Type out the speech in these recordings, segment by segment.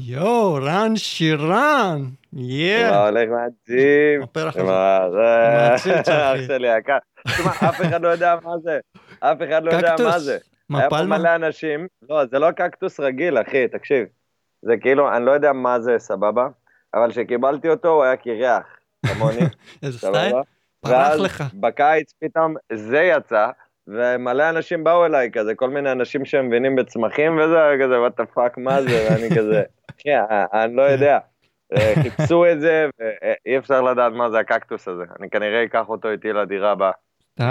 יואו, רן שירן, יא. מה הולך מדהים. הפרח הזה. זה? אח שלי יקר. תשמע, אף אחד לא יודע מה זה. אף אחד לא יודע מה קקטוס? זה. מה, היה פה? מלא אנשים, לא, זה לא קקטוס רגיל, אחי, תקשיב. זה כאילו, אני לא יודע מה זה, סבבה? אבל כשקיבלתי אותו, הוא היה קירח, כמוני, איזה סטייל? פרח לך. בקיץ פתאום זה יצא, ומלא אנשים באו אליי כזה, כל מיני אנשים שמבינים בצמחים וזה, כזה, what the fuck, מה זה? ואני כזה, אחי, אני- אני לא יודע. אה, חיפשו את זה, ואי אפשר לדעת מה זה הקקטוס הזה. אני כנראה אקח אותו איתי לדירה הבאה.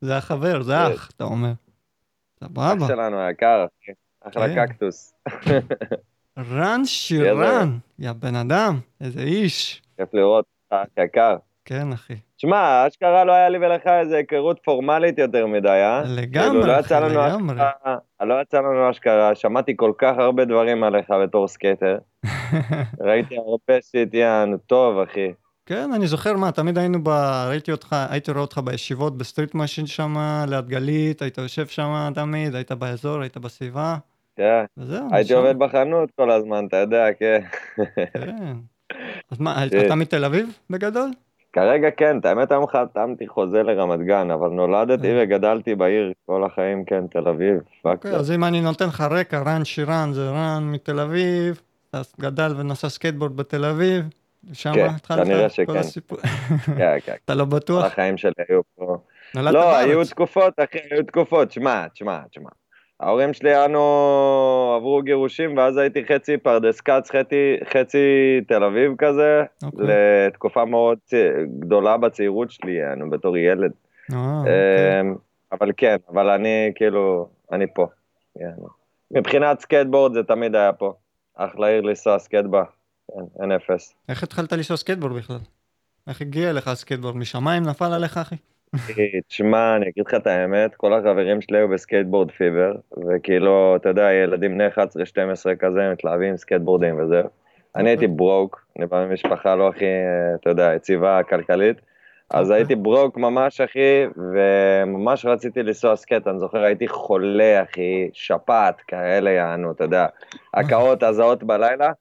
זה החבר, זה אח, אתה אומר. אח סבבה. שלנו היקר, אחי. אחלה כן. קקטוס. רן שירן, יא בן אדם, איזה איש. כיף לראות אותך, אח יקר. כן, אחי. שמע, אשכרה לא היה לי ולך איזה היכרות פורמלית יותר מדי, אה? לגמרי, כאילו, לא יצא לנו לגמרי. אשכרה, לא יצא לנו אשכרה, שמעתי כל כך הרבה דברים עליך בתור skater. ראיתי הרבה shit יענו, טוב, אחי. כן, אני זוכר מה, תמיד היינו ב... ראיתי אותך, הייתי רואה אותך בישיבות ב-Street Machine שם, ליד גלית, היית יושב שם תמיד, היית באזור, היית בסביבה, כן, וזהו. הייתי. עובד בחנות כל הזמן, אתה יודע, כן. כן. אז מה. אתה מתל אביב בגדול? כרגע כן, את האמת היום חתמתי חוזה לרמת גן, אבל נולדתי אה. וגדלתי בעיר כל החיים, כן, תל אביב. אוקיי. אז אם אני נותן לך רקע, רן שירן זה רן מתל אביב, אתה גדל ונסע סקייטבורד בתל אביב, ושם כן, התחלת כנראה כל. הסיפור. כן, כן, אתה לא בטוח? החיים שלי היו פה. לא, היו. תקופות, אחי, היו תקופות, שמע, תשמע, תשמע. ההורים שלי אנו עברו גירושים, ואז הייתי חצי פרדס כץ, חצי, חצי תל אביב כזה, אוקיי. לתקופה מאוד גדולה בצעירות שלי, אנו בתור ילד. אה, אוקיי. אמ, אבל כן, אבל אני כאילו, אני פה. יאללה. מבחינת סקייטבורד זה תמיד היה פה. אחלה עיר לנסוע סקייט בה, כן, אין אפס. איך התחלת לנסוע סקייטבורד בכלל? איך הגיע לך הסקייטבורד? משמיים נפל עליך, אחי? תשמע, אני אגיד לך את האמת, כל החברים שלי היו בסקייטבורד fever, וכאילו, אתה יודע, ילדים בני 11-12 כזה, מתלהבים סקייטבורדים וזהו. אני הייתי broke, אני בא ממשפחה לא הכי, אה, אתה יודע, יציבה כלכלית, אז אוקיי. הייתי broke ממש, אחי, וממש רציתי לנסוע סקייט, אני זוכר, הייתי חולה, אחי, שפעת, כאלה יענו, אתה יודע, הקאות, הזעות בלילה,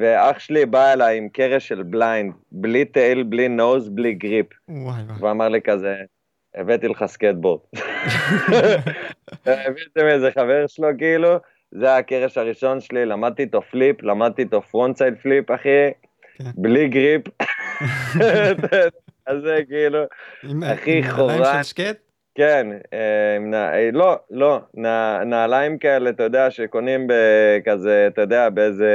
ואח שלי בא אליי עם קרש של Blind, בלי tail, בלי nose, בלי grip. וואי וואי. ואמר לי כזה, הבאתי לך סקייטבורד. הבאתם איזה חבר שלו כאילו, זה הקרש הראשון שלי, למדתי איתו flip, למדתי איתו frontside flip, אחי, כן. בלי grip. אז זה כאילו, עם- אחי, עם נעליים. של סקייט? כן, אה, עם נע- אה, לא, לא, נע- נעליים כאלה, אתה יודע, שקונים בכזה, אתה יודע, באיזה...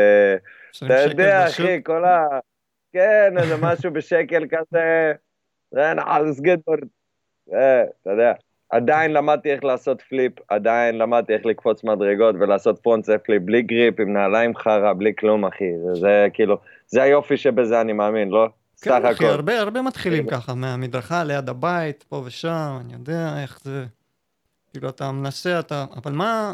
20 אתה יודע? אחי, כל ה... כן, איזה משהו בשקל כזה, זה נעל סקייטבורד. אה, אתה יודע. עדיין למדתי איך לעשות flip, עדיין למדתי איך לקפוץ מדרגות ולעשות front flip בלי grip, עם נעליים חרא, בלי כלום, אחי. זה, כאילו, זה היופי שבזה אני מאמין, לא? סך כן, אחי, הכל. הרבה הרבה מתחילים ככה, מהמדרכה ליד הבית, פה ושם, אני יודע איך זה. כאילו, אתה מנסה, אתה... אבל מה...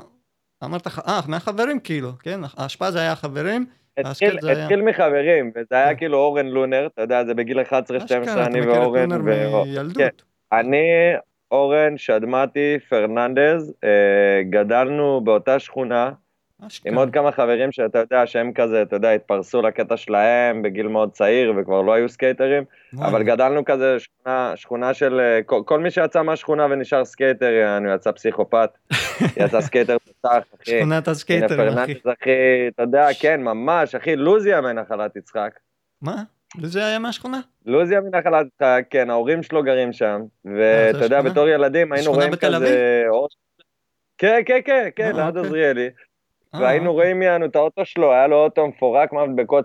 אמרת אה, מהחברים כאילו, כן? ההשפעה זה היה חברים, התחיל, הסקייט זה היה- התחיל מחברים, וזה היה כן. כאילו אורן לונר, אתה יודע, זה בגיל 11-12, אשכרה, אתה אני ואורן. ו- מילדות. כן. אני, אורן, שדמתי, פרננדז, אה, גדלנו באותה שכונה. עם עוד כמה חברים שאתה יודע שהם כזה, אתה יודע, התפרסו לקטע שלהם בגיל מאוד צעיר וכבר לא היו סקייטרים, אבל גדלנו כזה שכונה, שכונה של, אה, כל, כל מי שיצא מהשכונה ונשאר סקייטר, יענו, יצא פסיכופט, יצא סקייטר תותח, אחי. שכונת הסקייטרים, אחי. אחי, אתה יודע, כן, ממש, אחי, לוזיה מנחלת יצחק. מה? זה היה מהשכונה? לוזיה מנחלת יצחק, כן, ההורים שלו גרים שם, אה, ואתה יודע? בתור ילדים היינו רואים כזה... כן, כן, כן, כן, אה, ליד אוקיי. עזריאלי. אה, והיינו רואים יענו את האוטו שלו, היה לו אוטו מפורק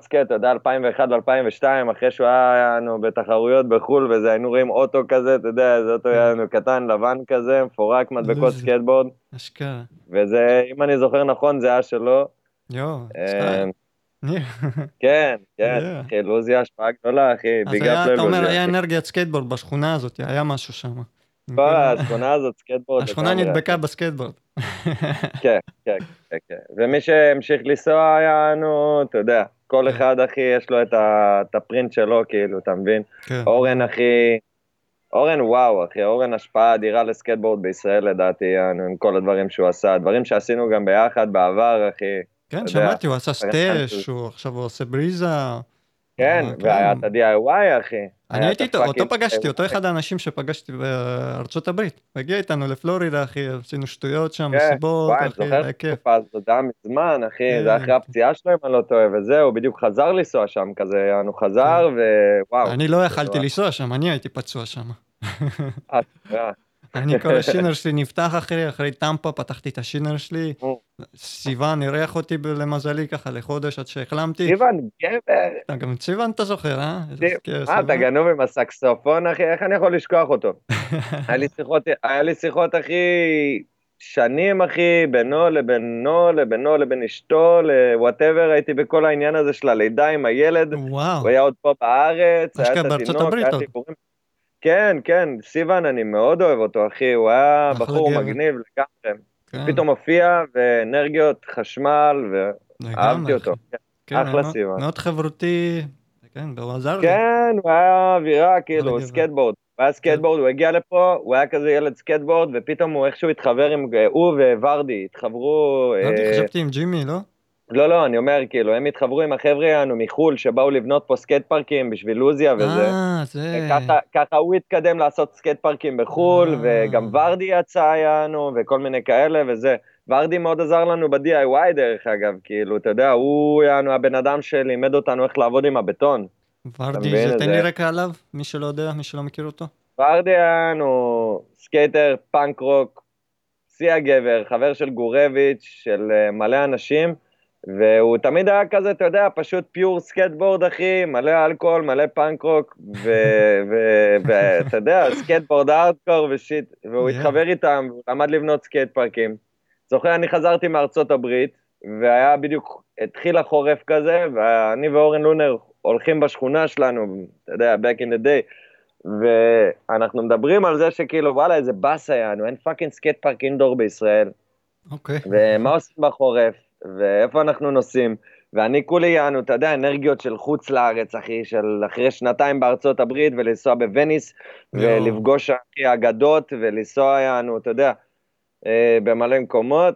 סקייט, אתה יודע, 2001 ו-2002, אחרי שהוא היה יענו בתחרויות בחו"ל וזה, היינו רואים אוטו כזה, אתה יודע, זה אוטו כן. יענו קטן, לבן כזה, מפורק מדבקות לוזי. סקייטבורד, אשכרה. וזה, אם אני זוכר נכון, זה היה שלו. יואו, אה. כן, כן. אחי, לוזי השפעה גדולה, אחי, אז היה, אתה אומר. היה. אנרגיית סקייטבורד בשכונה הזאת, היה משהו שם. כל השכונה הזאת סקייטבורד. השכונה. נדבקה בסקייטבורד. כן, כן, כן, כן. ומי שהמשיך לנסוע היה, נו, אתה יודע, כל כן. אחד, אחי, יש לו את ה print שלו, כאילו, אתה מבין? כן. אורן, אחי, אורן, וואו, אחי, אורן השפעה אדירה לסקייטבורד בישראל, לדעתי, עם כל הדברים שהוא עשה, דברים שעשינו גם ביחד בעבר, אחי, כן, שמעתי, הוא עשה סטאש, הוא עכשיו עושה בריזה. כן, אה, והיה. את ה-DIY, אחי. אני היה הייתי איתו, אותו פגשתי, אותו אחד האנשים שפגשתי בארצות הברית. הוא הגיע איתנו לפלורידה, אחי, עשינו שטויות שם, כן, מסיבות, וואי, אני אחי, זוכר היה את כיף. התקופה הזאת, זה היה מזמן, אחי, כן. זה היה אחרי הפציעה שלו, אם אני לא טועה, וזהו, בדיוק חזר לנסוע שם כזה, יענו חזר, ווואו. אני לא יכלתי. לנסוע שם, אני הייתי פצוע שם. אה, אה, אני, כל השינר שלי נפתח אחרי, אחרי טמפה, פתחתי את השינר שלי. סיוון אירח אותי למזלי ככה לחודש עד שהחלמתי. סיוון, גבר. אתה גם את סיוון אתה זוכר, אה? מה, אתה סיוון. גנוב עם הסקסופון, אחי? איך אני יכול לשכוח אותו? היה לי שיחות, אחי, שנים, אחי, בינו לבינו, לבינו לבין אשתו, לוואטאבר, הייתי בכל העניין הזה של הלידה עם הילד. וואו, הוא היה עוד פה בארץ, היה את התינוק, היה. סיפורים. כן, כן, סיוון, אני מאוד אוהב אותו, אחי, הוא היה בחור גבר. מגניב לגמרי. כן, פתאום הופיע, ואנרגיות, חשמל, ואהבתי אותו. אחי. כן, אחלה מאוד- סיוון. מאוד חברותי, כן, והוא עזר לי. כן, הוא היה אווירה, כאילו. סקייטבורד. הוא היה סקייטבורד, הוא הגיע לפה, הוא היה כזה ילד סקייטבורד, ופתאום הוא איכשהו התחבר עם, הוא וורדי, התחברו... לא אה, חשבתי עם ג'ימי, לא? לא, לא, אני אומר, כאילו, הם התחברו עם החבר'ה שלנו מחו"ל, שבאו לבנות פה סקייט פארקים בשביל לוזיה וזה. אה, זה... וככה ככה הוא התקדם לעשות סקייט פארקים בחו"ל, אה. וגם ורדי יצא יענו, וכל מיני כאלה וזה. ורדי מאוד עזר לנו ב-DIY דרך אגב, כאילו, אתה יודע, הוא יענו הבן אדם שלימד אותנו איך לעבוד עם הבטון. ורדי? זה- תן לי רקע עליו, מי שלא יודע, מי שלא מכיר אותו. ורדי יענו סקייטר, פאנק רוק, שיא הגבר, חבר של גורביץ', של אה, מלא אנשים, והוא תמיד היה כזה, אתה יודע, פשוט pure סקייטבורד, אחי, מלא אלכוהול, מלא פאנק רוק, ואתה יודע, סקייטבורד הארדקור ו shit, והוא Yeah. התחבר איתם, והוא למד לבנות סקייט פארקים. זוכר, אני חזרתי מארצות הברית, והיה בדיוק, התחיל החורף כזה, ואני ואורן לונר הולכים בשכונה שלנו, אתה יודע, back in the day, ואנחנו מדברים על זה שכאילו, וואלה, איזה באסה יענו, אין fucking סקייט פארק indoor בישראל. אוקיי. ומה עושים בחורף, ואיפה אנחנו נוסעים, ואני כולי יענו, אתה יודע, אנרגיות של חוץ לארץ, אחי, של אחרי שנתיים בארצות הברית, ולנסוע בווניס. ולפגוש אחי אגדות, ולנסוע יענו, אתה יודע, אה, במלא מקומות,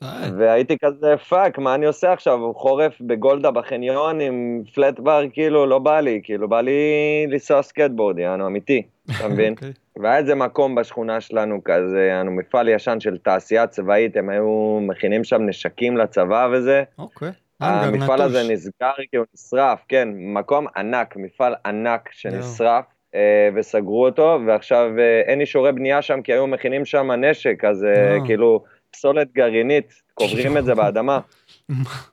די. והייתי כזה, fuck, מה אני עושה עכשיו? חורף בגולדה בחניון עם flat bar, כאילו, לא בא לי, כאילו, בא לי לנסוע סקייטבורד, יענו, אמיתי, אתה מבין? אוקיי. והיה איזה מקום בשכונה שלנו כזה, היה לנו מפעל ישן של תעשייה צבאית, הם היו מכינים שם נשקים לצבא וזה. אוקיי. האנגר המפעל נטוש. הזה נסגר כי הוא נשרף, כן, מקום ענק, מפעל ענק שנשרף, אה, וסגרו אותו, ועכשיו אה, אין אישורי בנייה שם כי היו מכינים שם נשק, אז אה, אה. כאילו פסולת גרעינית, קוברים את זה באדמה.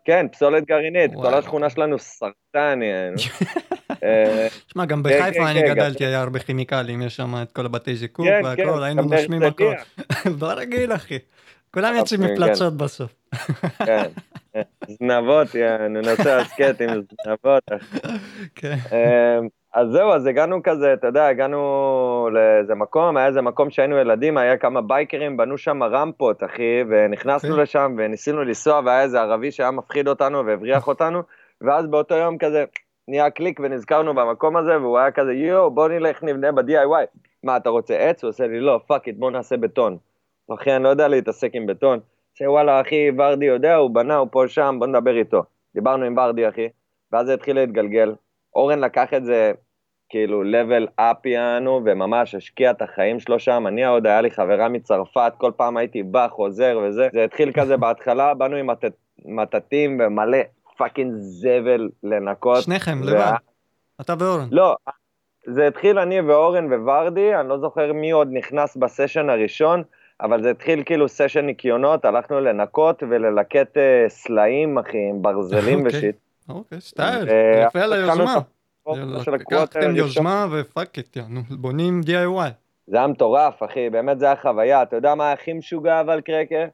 כן, פסולת גרעינית, כל. השכונה שלנו סרטן. אה, שמע, גם כן, בחיפה כן, אני כן, גדלתי, היה הרבה כימיקלים, יש שם את כל הבתי זיקוק והכל, היינו נושמים הכל. ברגיל, אחי. כולם כן. יוצאים מפלצות בסוף. כן. זנבות, יענו, נוסע סקט עם זנבות. כן. אמ, אז זהו, אז הגענו כזה, אתה יודע, הגענו לאיזה מקום, היה איזה מקום שהיינו ילדים, היה כמה בייקרים, בנו שם רמפות, אחי, ונכנסנו אוקיי. לשם וניסינו לנסוע, והיה איזה ערבי שהיה מפחיד אותנו והבריח אותנו, ואז באותו יום כזה נהיה קליק ונזכרנו במקום הזה, והוא היה כזה, יואו, בוא נלך נבנה ב-DIY. מה, אתה רוצה עץ? הוא עושה לי, לא, fuck it, בוא נעשה בטון. אחי, אני לא יודע להתעסק עם בטון. עושה, וואלה, אחי, ורדי יודע, הוא בנה, הוא פה שם, בוא נדבר איתו. דיברנו עם ורדי, אחי, ואז זה התחיל להתגלגל. אורן לקח את זה כאילו level up יענו, וממש השקיע את החיים שלו שם. אני עוד, היה לי חברה מצרפת, כל פעם הייתי בא, חוזר וזה. זה התחיל כזה בהתחלה, באנו עם מטט- מטטים ומלא fucking זבל לנקות. שניכם, וה- לבד. אתה ואורן. לא, זה התחיל אני ואורן וורדי, אני לא זוכר מי עוד נכנס בסשן הראשון, אבל זה התחיל כאילו סשן ניקיונות, הלכנו לנקות וללקט אה, סלעים, אחי, עם ברזלים אוקיי. ו shit. אוקיי, סטייל. אה, יפה על היוזמה. לקחתם. יוזמה ו fuck it, יענו, בונים DIY. זה היה מטורף, אחי, באמת זה היה חוויה. אתה יודע מה הכי משוגע אבל, קרקר?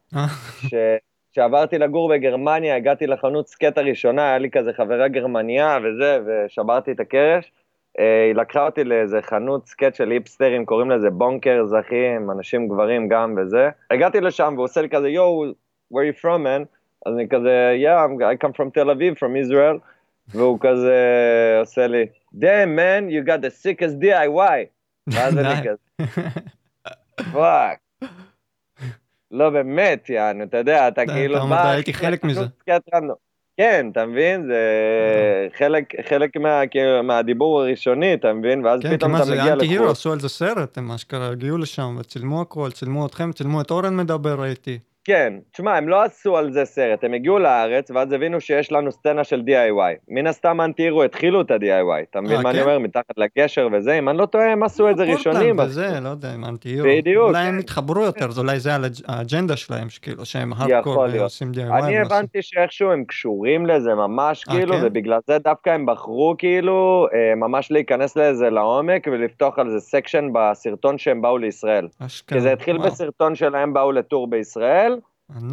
כשעברתי לגור בגרמניה, הגעתי לחנות סקייט הראשונה, היה לי כזה חברה גרמניה וזה, ושברתי את הקרש. אה, היא לקחה אותי לאיזה חנות סקייט של היפסטרים, קוראים לזה בונקרס, אחי, עם אנשים גברים גם וזה. הגעתי לשם והוא עושה לי כזה, יואו, where you from, man? אז אני כזה, yeah, I come from Tel Aviv, from Israel. והוא כזה עושה לי, damn, man, you got the sickest DIY. ואז אני. כזה, fuck. לא באמת, יענו, אתה יודע, אתה אתה כאילו אומר, בא... הייתי חלק מזה. סקייט random. כן, אתה מבין? זה חלק, חלק מה, כאילו, מהדיבור הראשוני, אתה מבין? ואז כן, כי פתאום מה אתה זה, מגיע Antihero לחו"ל. עשו על זה סרט, הם אשכרה הגיעו לשם וצילמו הכל, צילמו אתכם, צילמו את אורן מדבר, ראיתי. כן, תשמע, הם לא עשו על זה סרט, הם הגיעו לארץ, ואז הבינו שיש לנו סצנה של DIY. מן הסתם Anti Hero התחילו את ה-DIY, אתה מבין אה, מה אני כן? אומר? מתחת לגשר וזה, אם אני לא טועה, הם עשו את זה ראשונים. וזה, לא יודע, עם Anti Hero. בדיוק, אולי הם. התחברו יותר, אז אולי זה האג'נדה שלהם, שכאילו, שהם הארדקור. ועושים DIY. אני הבנתי שאיכשהו הם קשורים לזה ממש, אה, כאילו, כן? ובגלל זה דווקא הם בחרו, כאילו, אה, ממש להיכנס לזה לעומק ולפתוח על זה section בסרטון שהם באו לישראל. כי זה התחיל. בסרטון שלהם באו ל tour בישראל.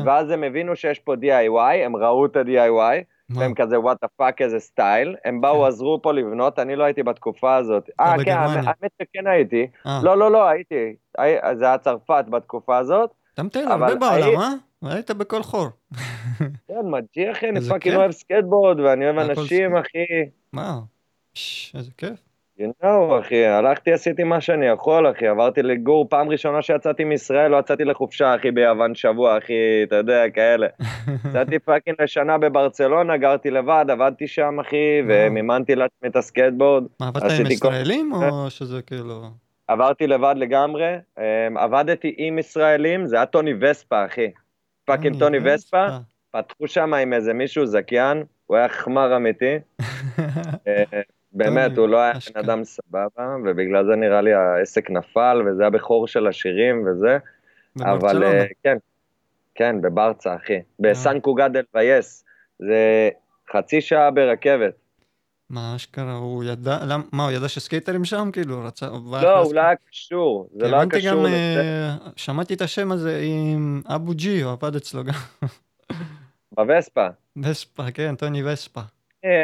ואז הם הבינו שיש פה DIY, הם ראו את ה-DIY, מה? והם כזה what the fuck איזה סטייל, הם באו, כן. עזרו פה לבנות, אני לא הייתי בתקופה הזאת. אה, כן. האמת שכן הייתי. אה, לא, לא, לא, הייתי. הי- זה היה צרפת בתקופה הזאת. אתה מטייל אבל הרבה בעולם, אה? היית בכל חור. כן, מג'י אחי, אני fucking. אוהב סקייטבורד, ואני אוהב אנשים. אחי. ש, איזה כיף. You know, אחי, הלכתי, עשיתי מה שאני יכול, אחי, עברתי לגור, פעם ראשונה שיצאתי מישראל, לא יצאתי לחופשה, אחי, ביוון שבוע, אחי, אתה יודע, כאלה. יצאתי fucking לשנה בברצלונה, גרתי לבד, עבדתי שם, אחי, ומימנתי לעצמי את הסקייטבורד. מה, עבדת עם ישראלים או שזה כאילו... עברתי לבד לגמרי, אמ, עבדתי עם ישראלים, זה היה טוני וספה, אחי. fucking טוני וספה, פתחו שם עם איזה מישהו זכיין, הוא היה חמור אמיתי. אה, באמת, הוא לא היה. בן אדם סבבה, ובגלל זה נראה לי העסק נפל, וזה היה בכור של השירים וזה, אבל. אה, כן, כן, בברצה, אחי. בסן קוגט דל וייס, זה חצי שעה ברכבת. מה אשכרה, הוא ידע, למ- מה, הוא ידע שסקייטרים שם? כאילו, רצה... לא, הוא לא היה קשור, זה לא היה קשור גם, לזה. אה, שמעתי את השם הזה עם אבו ג'י, הוא עבד אצלו גם. בווספה. וספה, כן, טוני וספה.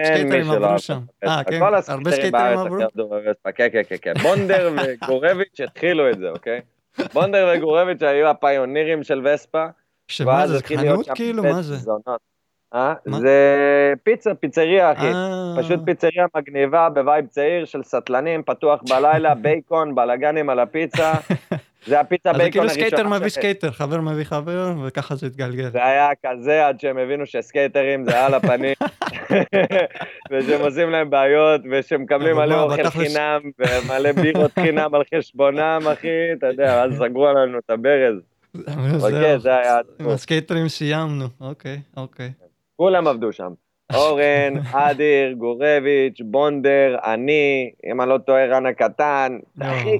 סקייטרים שלא עברו שם. את אה. כן? הרבה סקייטרים עברו? כן, כן, כן, כן. בונדר וגורביץ' התחילו את זה, אוקיי? בונדר וגורביץ' היו הפיונירים של וספה. שמה זה, חנות כאילו? מה זה? אה? זה פיצה, פיצריה, אחי. אה, פשוט פיצריה מגניבה ב vibe צעיר של סטלנים, פתוח בלילה, בייקון, בלאגנים על הפיצה. זה הפיצה אז זה בייקון כאילו סקייטר הראשונה. מביא סקייטר, חבר מביא חבר, וככה זה התגלגל. זה היה כזה עד שהם הבינו שסקייטרים זה על הפנים, ושהם עושים להם בעיות, ושהם מקבלים אבל מלא אוכל חינם, ומלא בירות חינם על חשבונם, אחי, אתה יודע, אז סגרו עלינו את הברז. זהו, זה היה עם. הסקייטרים סיימנו, אוקיי, אוקיי. כולם עבדו שם. אורן, אדיר, גורביץ', בונדר, אני, אם אני לא טועה, רן הקטן, אחי,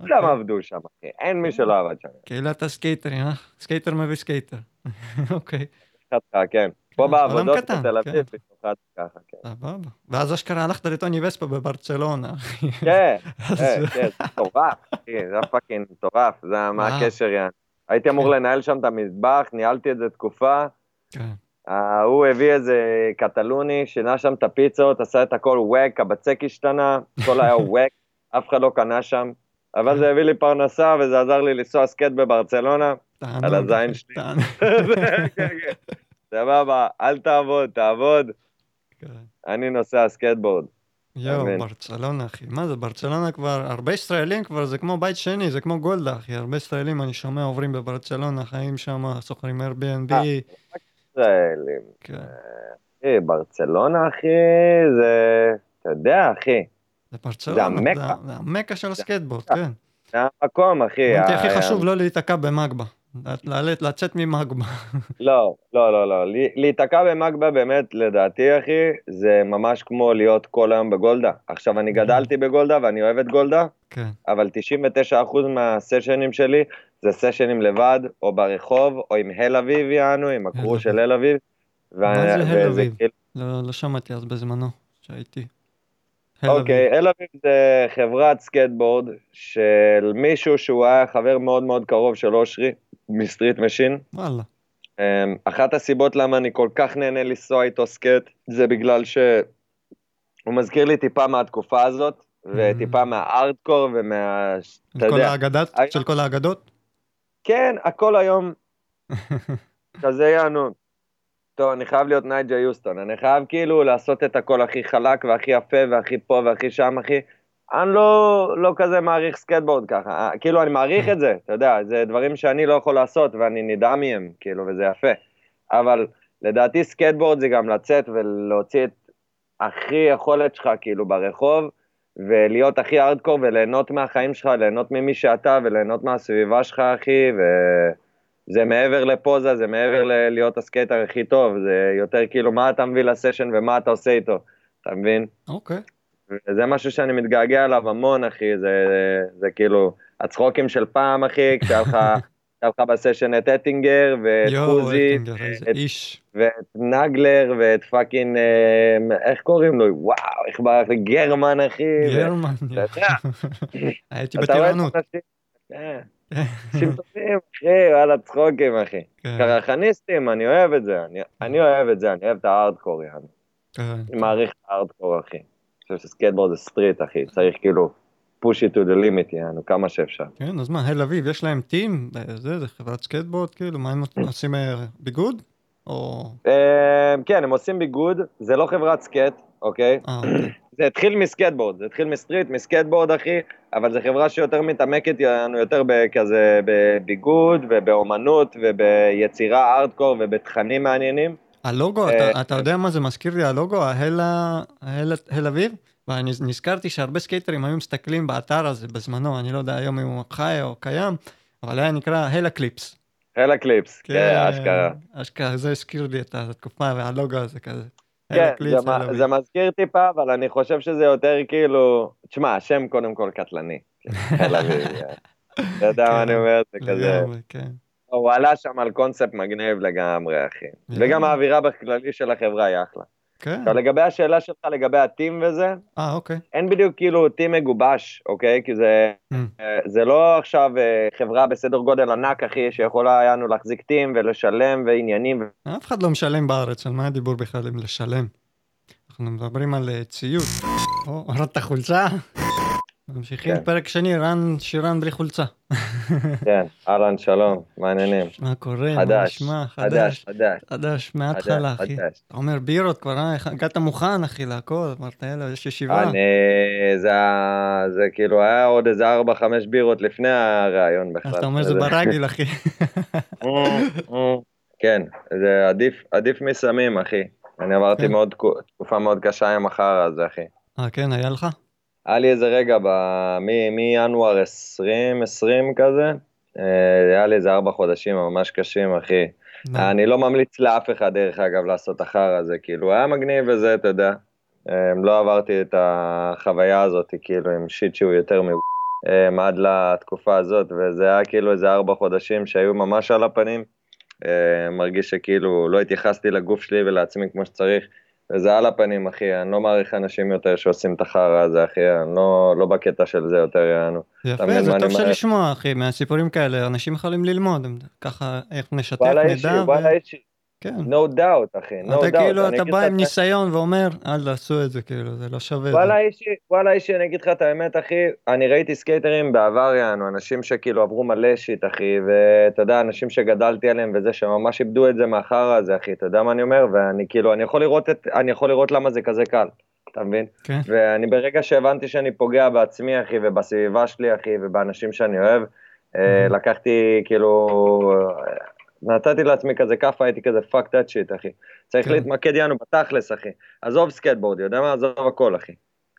כולם אוקיי. עבדו שם, אין מי שלא עבד שם. קהילת הסקייטרים, אה? סקייטר מביא סקייטר. אוקיי, חתיכה, כן. פה עולם בעבודות בתל כן. אביב, במיוחד ככה, כן. סבבה. ואז אשכרה הלכת לטוני וספה בברצלונה. אחי. כן, כן, כן, זה מטורף, אחי, זה fucking מטורף, זה מה. הקשר, יעני. הייתי אמור כן. לנהל שם את המטבח, ניהלתי את זה תקופה, כן. ההוא הביא איזה קטלוני, שינה שם את הפיצות, עשה את הכל whack, הבצק השתנה, הכל היה whack, אף אחד לא קנה שם, אבל. זה הביא לי פרנסה וזה עזר לי לנסוע skate בברצלונה. על הזין שלי. כן, כן. סבבה, אל תעבוד, תעבוד, כן. אני נוסע סקטבורד. יואו. ברצלונה, אחי. מה זה, ברצלונה כבר, הרבה ישראלים כבר, זה כמו בית שני, זה כמו גולדה, אחי. הרבה ישראלים, אני שומע, עוברים בברצלונה, חיים שם, שוכרים Airbnb. אה. ישראלים. כן. אחי, ברצלונה, אחי, זה, אתה יודע, אחי, זה ברצלונה. זה- זה המקה של הסקייטבורד, כן. זה המקום, אחי. הכי חשוב לא להיתקע. לעלות- לצאת מ MACBA. לא, לא, לא, לא. להיתקע ב MACBA באמת, לדעתי, אחי, זה ממש כמו להיות כל היום בגולדה. עכשיו, אני גדלתי בגולדה ואני אוהב את גולדה, כן. אבל 99% מהסשנים שלי זה סשנים לבד, או ברחוב, או עם Hell Aviv, יענו, עם ה crew אביב. של Hell Aviv. מה זה Hell Aviv? כאילו- לא לא שמעתי אז בזמנו, שהייתי. אוקיי, אביב. Hell Aviv זה חברת סקטבורד של מישהו שהוא היה חבר מאוד מאוד קרוב של אושרי, מ Street Machine. וואלה. אמ, אחת הסיבות למה אני כל כך נהנה לנסוע איתו skate, זה בגלל שהוא מזכיר לי טיפה מהתקופה הזאת, וטיפה מהארדקור ומה... אתה כל יודע, האגדת, היום- של כל האגדות? כן, הכל היום כזה יענו. טוב, אני חייב להיות נייג'ה יוסטון, אני חייב כאילו לעשות את הכל הכי חלק והכי יפה והכי פה והכי שם, אחי. אני לא, לא כזה מעריך סקטבורד ככה, אה, כאילו אני מעריך את זה, אתה יודע, זה דברים שאני לא יכול לעשות ואני נהנה מהם, כאילו, וזה יפה. אבל לדעתי סקטבורד זה גם לצאת ולהוציא את הכי יכולת שלך, כאילו, ברחוב, ולהיות הכי ארדקור וליהנות מהחיים שלך, ליהנות ממי שאתה וליהנות מהסביבה שלך, אחי, וזה מעבר לפוזה, זה מעבר ללהיות הסקייטר הכי טוב, זה יותר כאילו מה אתה מביא לסשן ומה אתה עושה איתו, אתה מבין? אוקיי. וזה משהו שאני מתגעגע אליו המון, אחי, זה, זה כאילו הצחוקים של פעם, אחי, כשהיה לך... היה לך בסשן את אטינגר ואת חוזי, ואת נגלר ואת fucking, אה, איך קוראים לו? וואו, איך ברח לי? גרמן, אחי. גרמן, הייתי בטירונות. כן. אנשים טובים, אחי, וואלה צחוקים, אחי. כן. קרחניסטים, אני אוהב את זה, אני אוהב את זה, אני אוהב את הארדקור, יאללה. כן. אני מעריך את הארדקור, אחי. אני חושב שסקייטבורד זה street, אחי, צריך כאילו push it to the limit, יענו, כמה שאפשר. כן, אז מה, הל אביב, יש להם team? זה, זה חברת סקייטבורד, כאילו, מה הם עושים אה, ביגוד? או... אמ, כן, הם עושים ביגוד, זה לא חברת סקייט, אוקיי? אה. זה התחיל מסקייטבורד, זה התחיל מ street, מסקייטבורד, אחי, אבל זו חברה שיותר מתעמקת לנו יותר כזה בביגוד ובאומנות וביצירה הארדקור ובתכנים מעניינים. הלוגו, אתה, אה, אתה יודע מה זה מזכיר לי, הלוגו, ההל אביב? ואני נזכרתי שהרבה סקייטרים היו מסתכלים באתר הזה בזמנו, אני לא יודע היום אם הוא חי או קיים, אבל היה נקרא Hella Clips. Hella Clips, כן, כן, אשכרה. אשכרה, זה הזכיר לי את התקופה והלוגו הזה כזה. כן, זה, זה מזכיר טיפה, אבל אני חושב שזה יותר כאילו, תשמע, השם קודם כל קטלני. אתה יודע מה אני כן, אומר, זה כזה. כן. הוא עלה שם על קונספט מגניב לגמרי, אחי. וגם האווירה בכללי של החברה היא אחלה. כן. עכשיו לגבי השאלה שלך לגבי הטים וזה, אה אוקיי. אין בדיוק כאילו טים מגובש, אוקיי? כי זה, mm. זה לא עכשיו אה, חברה בסדר גודל ענק, אחי, שיכולה היה לנו להחזיק טים ולשלם ועניינים. אף אחד לא משלם בארץ, על מה הדיבור בכלל אם לשלם? אנחנו מדברים על אה, ציוד. או, הורדת חולצה? ממשיכים כן. פרק שני, רן שירן בלי חולצה. כן, אהלן, שלום, מה העניינים? מה קורה? חדש, מה נשמע? חדש, חדש. חדש, מההתחלה, אחי. אתה אומר בירות כבר, אה? הגעת מוכן, אחי, להכל, אמרת, יאללה, יש ישיבה. אני, זה, זה כאילו היה עוד איזה 4-5 בירות לפני הראיון בכלל. אז אתה אומר זה ברגיל, אחי. כן, זה עדיף, עדיף מסמים, אחי. אני עברתי כן. מאוד, תקופה מאוד קשה עם החרא הזה, אחי. אה, כן, היה לך? היה לי איזה רגע מינואר 2020 כזה, אה, היה לי איזה ארבע חודשים ממש קשים, אחי. אני לא ממליץ לאף אחד, דרך אגב, לעשות אחר הזה, כאילו, היה מגניב וזה, אתה יודע. אה, לא עברתי את החוויה הזאת, כאילו, עם שיט שהוא יותר מ... אה, עד לתקופה הזאת, וזה היה כאילו איזה ארבע חודשים שהיו ממש על הפנים. מרגיש שכאילו לא התייחסתי לגוף שלי ולעצמי כמו שצריך. וזה על הפנים, אחי, אני לא מעריך אנשים יותר שעושים את החרא הזה, אחי, אני לא, לא בקטע של זה יותר, יענו. יפה, זה טוב של לשמוע, אחי, מהסיפורים כאלה, אנשים יכולים ללמוד, ככה, איך נשתף מידע. וואלה אישי, וואלה אישי. כן. No doubt, אחי, no doubt. אתה כאילו, אתה בא עם ניסיון ואומר, אל תעשו את זה, כאילו, זה לא שווה. וואלה אישי, וואלה אישי, אני אגיד לך את האמת, אחי, אני ראיתי סקייטרים בעבר, יענו, אנשים שכאילו עברו מלא shit, אחי, ואתה יודע, אנשים שגדלתי עליהם וזה, שממש איבדו את זה מהחרא הזה, אחי, אתה יודע מה אני אומר? ואני כאילו, אני יכול לראות את, אני יכול לראות למה זה כזה קל. אתה מבין? כן. ואני ברגע שהבנתי שאני פוגע בעצמי, אחי, ובסביבה שלי, אחי, ובאנשים שאני אוהב, אה, לקחתי, כאילו, נתתי לעצמי כזה כאפה, הייתי כזה fuck that shit, אחי. צריך כן. להתמקד יענו בתכלס, אחי. עזוב סקטבורד, יודע מה? עזוב הכל, אחי.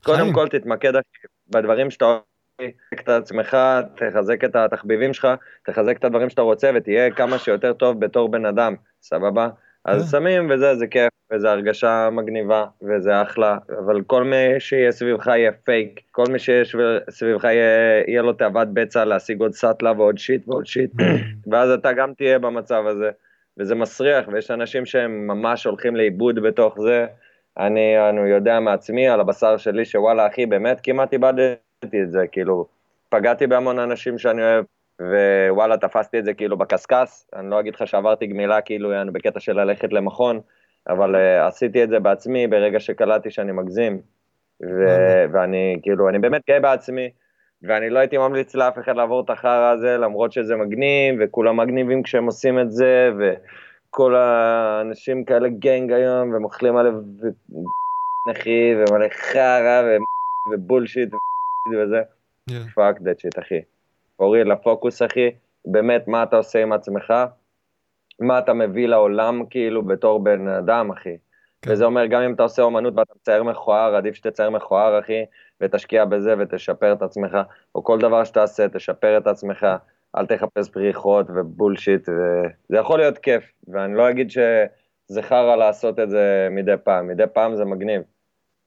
קודם כל תתמקד, אחי, בדברים שאתה אוהב, תחזק את עצמך, תחזק את התחביבים שלך, תחזק את הדברים שאתה רוצה ותהיה כמה שיותר טוב בתור בן אדם, סבבה? אז כן. שמים וזה, זה כיף, וזה הרגשה מגניבה, וזה אחלה, אבל כל מי שיהיה סביבך יהיה פייק, כל מי שיש סביבך יהיה, יהיה לו תאוות בצע להשיג עוד סאטלה ועוד שיט ועוד שיט, ואז אתה גם תהיה במצב הזה, וזה מסריח, ויש אנשים שהם ממש הולכים לאיבוד בתוך זה. אני, אני יודע מעצמי, על הבשר שלי, שוואלה, אחי, באמת כמעט איבדתי את זה, כאילו, פגעתי בהמון אנשים שאני אוהב, ווואלה, תפסתי את זה כאילו בקשקש, אני לא אגיד לך שעברתי גמילה כאילו, יענו, בקטע של ללכת למכון, אבל uh, עשיתי את זה בעצמי ברגע שקלטתי שאני מגזים, ו- ואני כאילו, אני באמת גאה בעצמי, ואני לא הייתי ממליץ לאף אחד לעבור את החרא הזה, למרות שזה מגניב, וכולם מגניבים כשהם עושים את זה, וכל האנשים כאלה גנג היום, והם אוכלים עליו אחי, ומלא חרא, ו bullshit, וזה. Fuck that shit, אחי. תוריד לפוקוס, אחי, באמת, מה אתה עושה עם עצמך, מה אתה מביא לעולם, כאילו, בתור בן אדם, אחי. כן. וזה אומר, גם אם אתה עושה אומנות ואתה מצייר מכוער, עדיף שתצייר מכוער, אחי, ותשקיע בזה ותשפר את עצמך, או כל דבר שתעשה, תשפר את עצמך, אל תחפש פריחות ו bullshit, וזה יכול להיות כיף, ואני לא אגיד שזה חרא לעשות את זה מדי פעם, מדי פעם זה מגניב.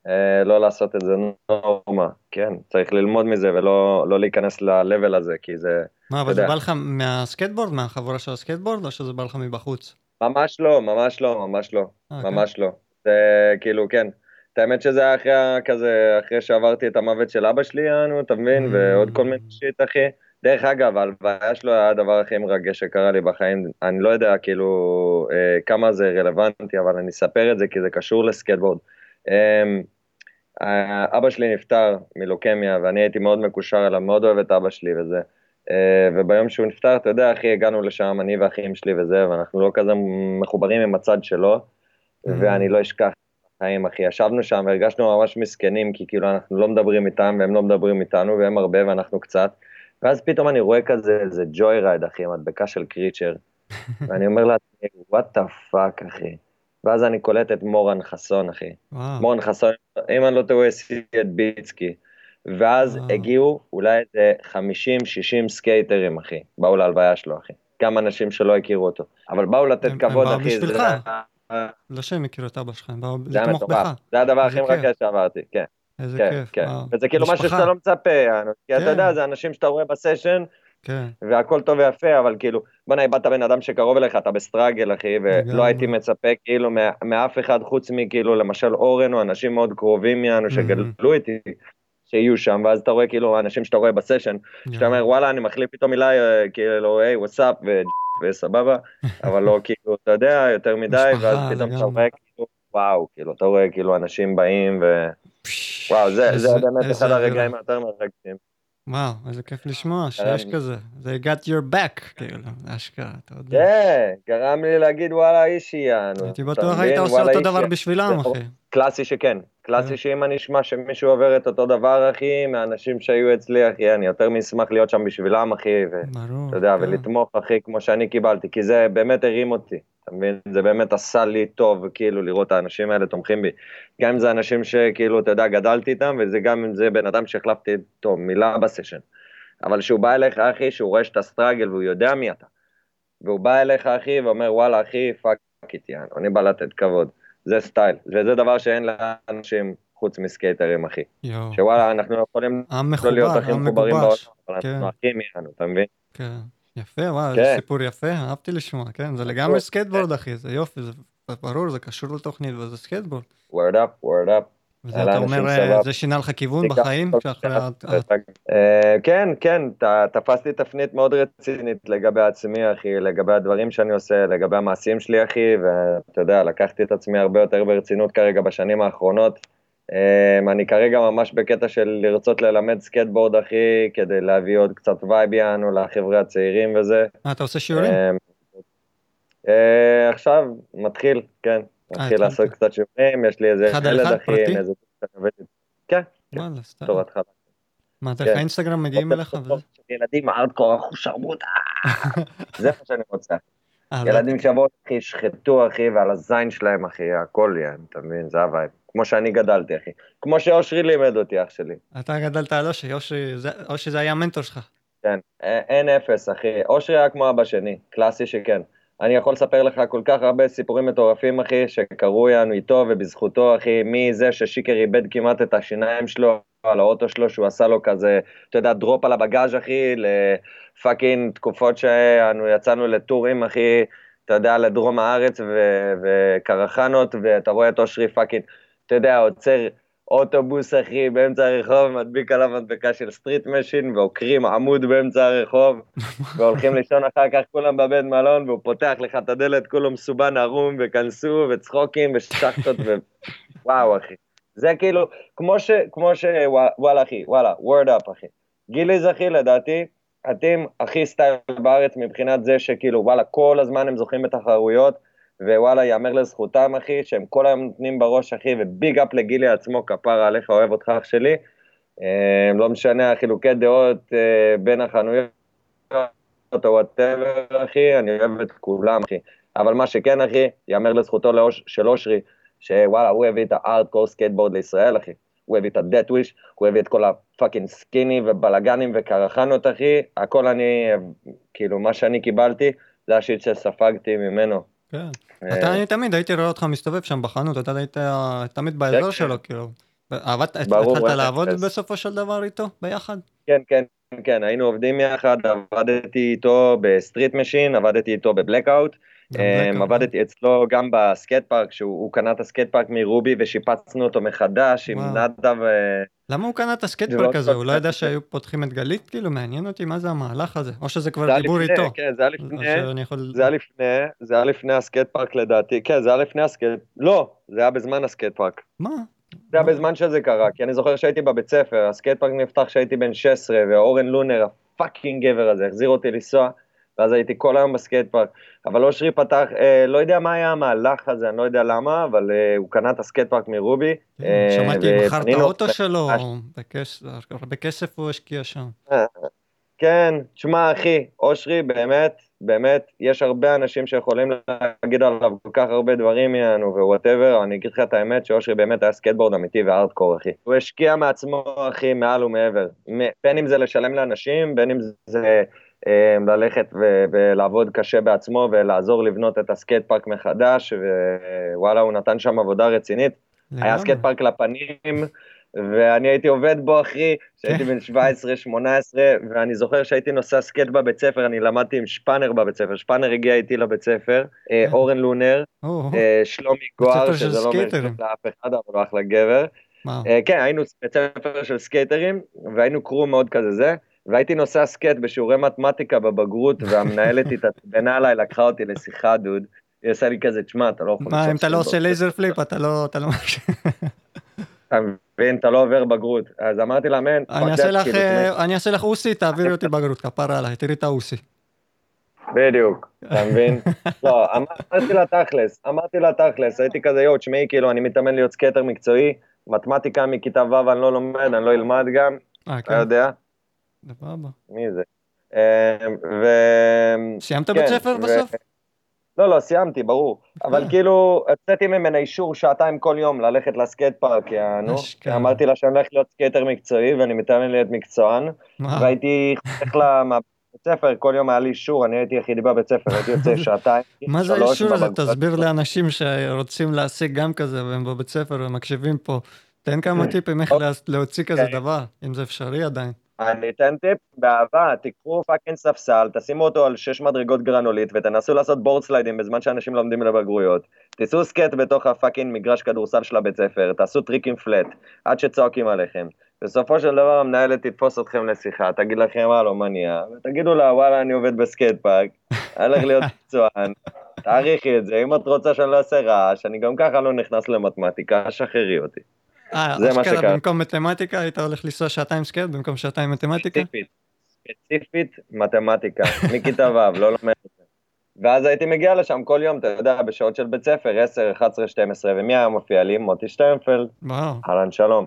אה, לא לעשות את זה נורמה, כן, צריך ללמוד מזה ולא לא להיכנס ל level הזה, כי זה מה, אבל זה. בא לך מהסקטבורד, מהחבורה של הסקטבורד, או שזה בא לך מבחוץ? ממש לא, ממש לא, ממש לא. אה, כן? ממש לא. זה כאילו, כן. את האמת שזה היה אחרי, כזה, אחרי שעברתי את המוות של אבא שלי, יענו, אתה מבין? Mm. ועוד כל מיני shit, אחי. דרך אגב, ההלוויה שלו היה הדבר הכי מרגש שקרה לי בחיים. אני לא יודע, כאילו, אה, כמה זה רלוונטי, אבל אני אספר את זה כי זה קשור לסקטבורד. אה, אה, אבא שלי נפטר מלוקמיה, ואני הייתי מאוד מקושר אליו, מאוד אוהב את אבא שלי וזה. אה, וביום שהוא נפטר, אתה יודע, אחי, הגענו לשם, אני והאחים שלי וזה, ואנחנו לא כזה מחוברים עם הצד שלו, Mm. ואני לא אשכח בחיים, אחי. ישבנו שם והרגשנו ממש מסכנים, כי כאילו אנחנו לא מדברים איתם והם לא מדברים איתנו, והם הרבה ואנחנו קצת. ואז פתאום אני רואה כזה איזה joyride, אחי, מדבקה של Creature, ואני אומר לעצמי, what the fuck, אחי. ואז אני קולט את מורן חסון, אחי. וואו. מורן חסון, אם אני לא טועה, הסיע את ביצקי. ואז וואו. הגיעו אולי איזה 50-60 סקייטרים, אחי. באו להלוויה שלו, אחי. גם אנשים שלא הכירו אותו. אבל באו לתת הם- הם כבוד, באו אחי. בשבילך. זה לא שהם הכירו את אבא שלך, הם באו לתמוך. בך. זה הדבר הכי. מרגש שעברתי, כן. איזה כן, כיף, כן. וואו. וזה כאילו משהו משפחה. שאתה לא מצפה. כי כן. אתה יודע, זה אנשים שאתה רואה בסשן, כן, והכל טוב ויפה, אבל כאילו, בוא'נה, איבדת בן אדם שקרוב אליך, אתה בסטראגל, אחי. ולא הייתי מצפה, כאילו, מאף אחד חוץ מכאילו, למשל אורן, או אנשים מאוד קרובים יענו, שגדלו איתי, שיהיו שם, ואז אתה רואה, כאילו, האנשים שאתה רואה בסשן, שאתה אומר, וואלה, אני מחליף פתאום מילה, אה, כאילו, היי, וואטסאפ, וסבבה, אבל לא, כאילו, אתה יודע, יותר מדי, ואז פתאום אתה. רואה, כאילו, וואו, כאילו, אתה רואה, כאילו, אנשים באים, ו... וואו, זה, באמת אחד. הרגעים היותר מרגשים. וואו, איזה כיף לשמוע שיש כן. כזה. They got your back, כאילו, אשכרה, אתה יודע. כן, גרם לי להגיד וואלה אישי יענו. הייתי בטוח? היית עושה אותו. דבר בשבילם, אחי. קלאסי שכן, כן. קלאסי שאם אני אשמע שמישהו עובר את אותו דבר אחי, מהאנשים שהיו אצלי אחי, אני יותר מאשמח להיות שם בשבילם אחי, ברור. ואתה יודע, כן. ולתמוך אחי כמו שאני קיבלתי, כי זה באמת הרים אותי, אתה מבין? זה באמת עשה לי טוב, כאילו, לראות את האנשים האלה תומכים בי. גם אם זה אנשים שכאילו, אתה יודע, גדלתי איתם, וזה גם אם זה בן אדם שהחלפתי איתו מילה בסשן. אבל שהוא בא אליך אחי, שהוא רואה שאתה struggle והוא יודע מי אתה. והוא בא אליך אחי ואומר וואלה אחי fuck it, אני בא לתת כבוד. זה סטייל, וזה דבר שאין לאנשים חוץ מסקייטרים אחי. יואו. שוואלה אנחנו יכולים לא להיות הכי מחוברים בעולם. אבל כן. אנחנו אחים יענו, אתה מבין? כן. יפה, וואו, כן. סיפור יפה, אהבתי לשמוע, כן, זה לגמרי סקייטבורד, אחי, זה יופי, זה ברור, זה קשור לתוכנית וזה סקייטבורד. word up, word up. וזה אתה אומר. אה, זה שינה לך כיוון בחיים, גם- שאחרי ה- ה- אה, כן, כן, ת- תפסתי תפנית מאוד רצינית לגבי עצמי, אחי, לגבי הדברים שאני עושה, לגבי המעשים שלי, אחי, ואתה יודע, לקחתי את עצמי הרבה יותר ברצינות כרגע בשנים האחרונות. אה, אני כרגע ממש בקטע של לרצות ללמד סקטבורד, אחי, כדי להביא עוד קצת vibe יענו לחבר'ה הצעירים וזה. אה, אתה עושה שיעורים? אה, אה, עכשיו, מתחיל, כן. מתחיל התחלת. לעשות קצת שיעורים, יש לי איזה ילד, אחד, אחי, פרטי? איזה... כן, כן. בתור התחלה. מה, דרך כן. האינסטגרם מגיעים אליך וזה? ילדים הארדקור אחו שרמוטה. זה מה שאני רוצה. אה, זה- ילדים שיבואו, אחי, ישחטו, אחי, ועל הזין שלהם, אחי, הכל יהיה, אתה מבין? זה ה vibe. כמו שאני גדלתי, אחי. כמו שאושרי לימד אותי, אח שלי. אתה גדלת על אושי, אושי, זה- היה המנטור שלך. כן, אין אפס, אחי. אושרי היה כמו אבא שני, קלאסי שכן. אני יכול לספר לך כל כך הרבה סיפורים מטורפים, אחי, שקרו יענו איתו ובזכותו, אחי, מזה ששיקר איבד כמעט את השיניים שלו על האוטו שלו, שהוא עשה לו כזה, אתה יודע, drop על הבגאז', אחי, ל fucking תקופות שאנו יצאנו לטורים, אחי, אתה יודע, לדרום הארץ וקרחנות, ואתה רואה את אושרי fucking, אתה יודע, עוצר אוטובוס, אחי, באמצע הרחוב, מדביק עליו מדבקה של Street Machine, ועוקרים עמוד באמצע הרחוב, והולכים לישון אחר כך כולם בבית מלון, והוא פותח לך את הדלת, כולו מסובן ערום, וכנסו, וצחוקים, ושחטות, ו... וואו, אחי. זה כאילו, כמו ש... כמו ש... וואלה, אחי, וואלה, word up, אחי. Gili's, אחי, לדעתי, אתם הכי סטייל בארץ מבחינת זה שכאילו, וואלה, כל הזמן הם זוכים בתחרויות, ווואלה, יאמר לזכותם, אחי, שהם כל היום נותנים בראש, אחי, ו big up לגילי עצמו, כפרה עליך, אוהב אותך, אח שלי. אה, לא משנה החילוקי דעות אה, בין החנויות או whatever, אחי, אני אוהב את כולם, אחי. אבל מה שכן, אחי, יאמר לזכותו של אושרי, שוואלה, הוא הביא את hardcore skateboard לישראל, אחי. הוא הביא את ה Deathwish, הוא הביא את כל ה fucking skinny ובלאגנים וקרחנות, אחי. הכל אני, כאילו, מה שאני קיבלתי, זה ה shit שספגתי ממנו. כן. אתה, אני תמיד הייתי רואה אותך מסתובב שם בחנות, אתה היית תמיד באזור כן, שלו, כאילו. עבדת, התחלת לעבוד. בסופו של דבר איתו, ביחד? כן, כן, כן, היינו עובדים יחד, עבדתי איתו ב Street Machine, עבדתי איתו ב Blackout. אמ, עבדתי אצלו גם ב skate park, שהוא הוא קנה את ה skate park מרובי ושיפצנו אותו מחדש עם וואו. למה הוא קנה את ה skate זה פארק לא הזה? הוא לא ידע. שהיו פותחים את גלית? כאילו, מעניין אותי מה זה המהלך הזה. או שזה זה כבר דיבור איתו. כן, זה היה לפני, יכול... זה היה לפני, זה היה לפני ה skate park לדעתי, כן, זה היה לפני ה skate, לא, זה היה בזמן ה skate park. מה? זה היה בזמן שזה קרה, כי אני זוכר שהייתי בבית ספר, ה skate park נפתח כשהייתי בן 16, ואורן לונר, ה fucking גבר הזה, החזיר אותי לנסוע, ואז הייתי כל היום ב skate park. אבל אושרי פתח, אה, לא יודע מה היה המהלך הזה, אני לא יודע למה, אבל אה, הוא קנה את ה skate park מרובי. אה, שמעתי, מכר את האוטו שלו. בכס- הרבה כסף הוא השקיע שם. כן, תשמע אחי, אושרי באמת, באמת, יש הרבה אנשים שיכולים להגיד עליו כל כך הרבה דברים יענו ו whatever, אני אגיד לך את האמת שאושרי באמת היה סקייטבורד אמיתי והארדקור אחי. הוא השקיע מעצמו אחי מעל ומעבר, בין אם זה לשלם לאנשים, בין אם זה אה, ללכת ו- ולעבוד קשה בעצמו ולעזור לבנות את ה skate park מחדש, ווואלה הוא נתן שם עבודה רצינית. היה לגמרי. סקייט פארק לפנים, ואני הייתי עובד בו, אחי, כשהייתי בן 17-18, ואני זוכר שהייתי נוסע סקייט בבית ספר, אני למדתי עם שפאנר בבית ספר, שפאנר הגיע איתי לבית ספר, אה, כן. אורן לונר, אה, שלומי של שזה לא אומר. לאף אחד, אבל הוא אחלה גבר. אה, כן, היינו בית ספר של סקייטרים, והיינו קרו מאוד כזה זה, והייתי נוסע סקייט בשיעורי מתמטיקה בבגרות, והמנהלת התעצבנה עליי, לקחה אותי לשיחה, דוד. היא עושה לי כזה, תשמע, אתה לא יכול... מה, אם אתה לא עושה laser flip, אתה לא... אתה לא... אתה מבין, אתה לא עובר בגרות. אז אמרתי לה, man, אני אעשה לך, אוסי, תעבירי אותי בגרות, כפרה עליי, תראי את האוסי. בדיוק, אתה מבין? לא, אמרתי לה תכלס, אמרתי לה תכלס, הייתי כזה, יואו, תשמעי, כאילו, אני מתאמן להיות סקייטר מקצועי, מתמטיקה מכיתה ו' אני לא לומד, אני לא אלמד גם, אה, אתה כן, יודע? סבבה. מי זה? אה, ו... סיימת כן, בית ספר ו- בסוף? לא, לא, סיימתי, ברור. אבל כאילו, הוצאתי ממנה אישור שעתיים כל יום ללכת ל skate park, יענו. אמרתי לה שאני הולך להיות סקייטר מקצועי ואני מתאמן להיות מקצוען. והייתי חוסך לה מהבית ספר, כל יום היה לי אישור, אני הייתי היחידי בבית ספר, הייתי יוצא שעתיים, מה זה האישור הזה? תסביר לאנשים שרוצים להשיג גם כזה והם בבית ספר ומקשיבים פה. תן כמה טיפים איך לה- להוציא כזה אוקיי. דבר, אם זה אפשרי עדיין. אני אתן טיפ, באהבה, תיקחו fucking ספסל, תשימו אותו על שש מדרגות גרנולית ותנסו לעשות board סליידים בזמן שאנשים לומדים לבגרויות. תיסעו skate בתוך ה fucking מגרש כדורסל של הבית ספר, תעשו טריקים flat, עד שצועקים עליכם. בסופו של דבר המנהלת תתפוס אתכם לשיחה, תגיד לכם מה לא מניע, ותגידו לה וואלה אני עובד ב skate park, הולך להיות מקצוען, תעריכי את זה, אם את רוצה שאני לא אעשה רעש, אני גם ככה לא נכנס למתמטיקה, שחררי אותי. אה, זה מה שקרה. במקום מתמטיקה היית הולך לנסוע שעתיים skate במקום שעתיים מתמטיקה? ספציפית, ספציפית מתמטיקה, מכיתה ו', לא לומד את זה. ואז הייתי מגיע לשם כל יום, אתה יודע, בשעות של בית ספר, 10, 11, 12, ומי היה מופיע לי? מוטי שטרנפלד, אהלן שלום.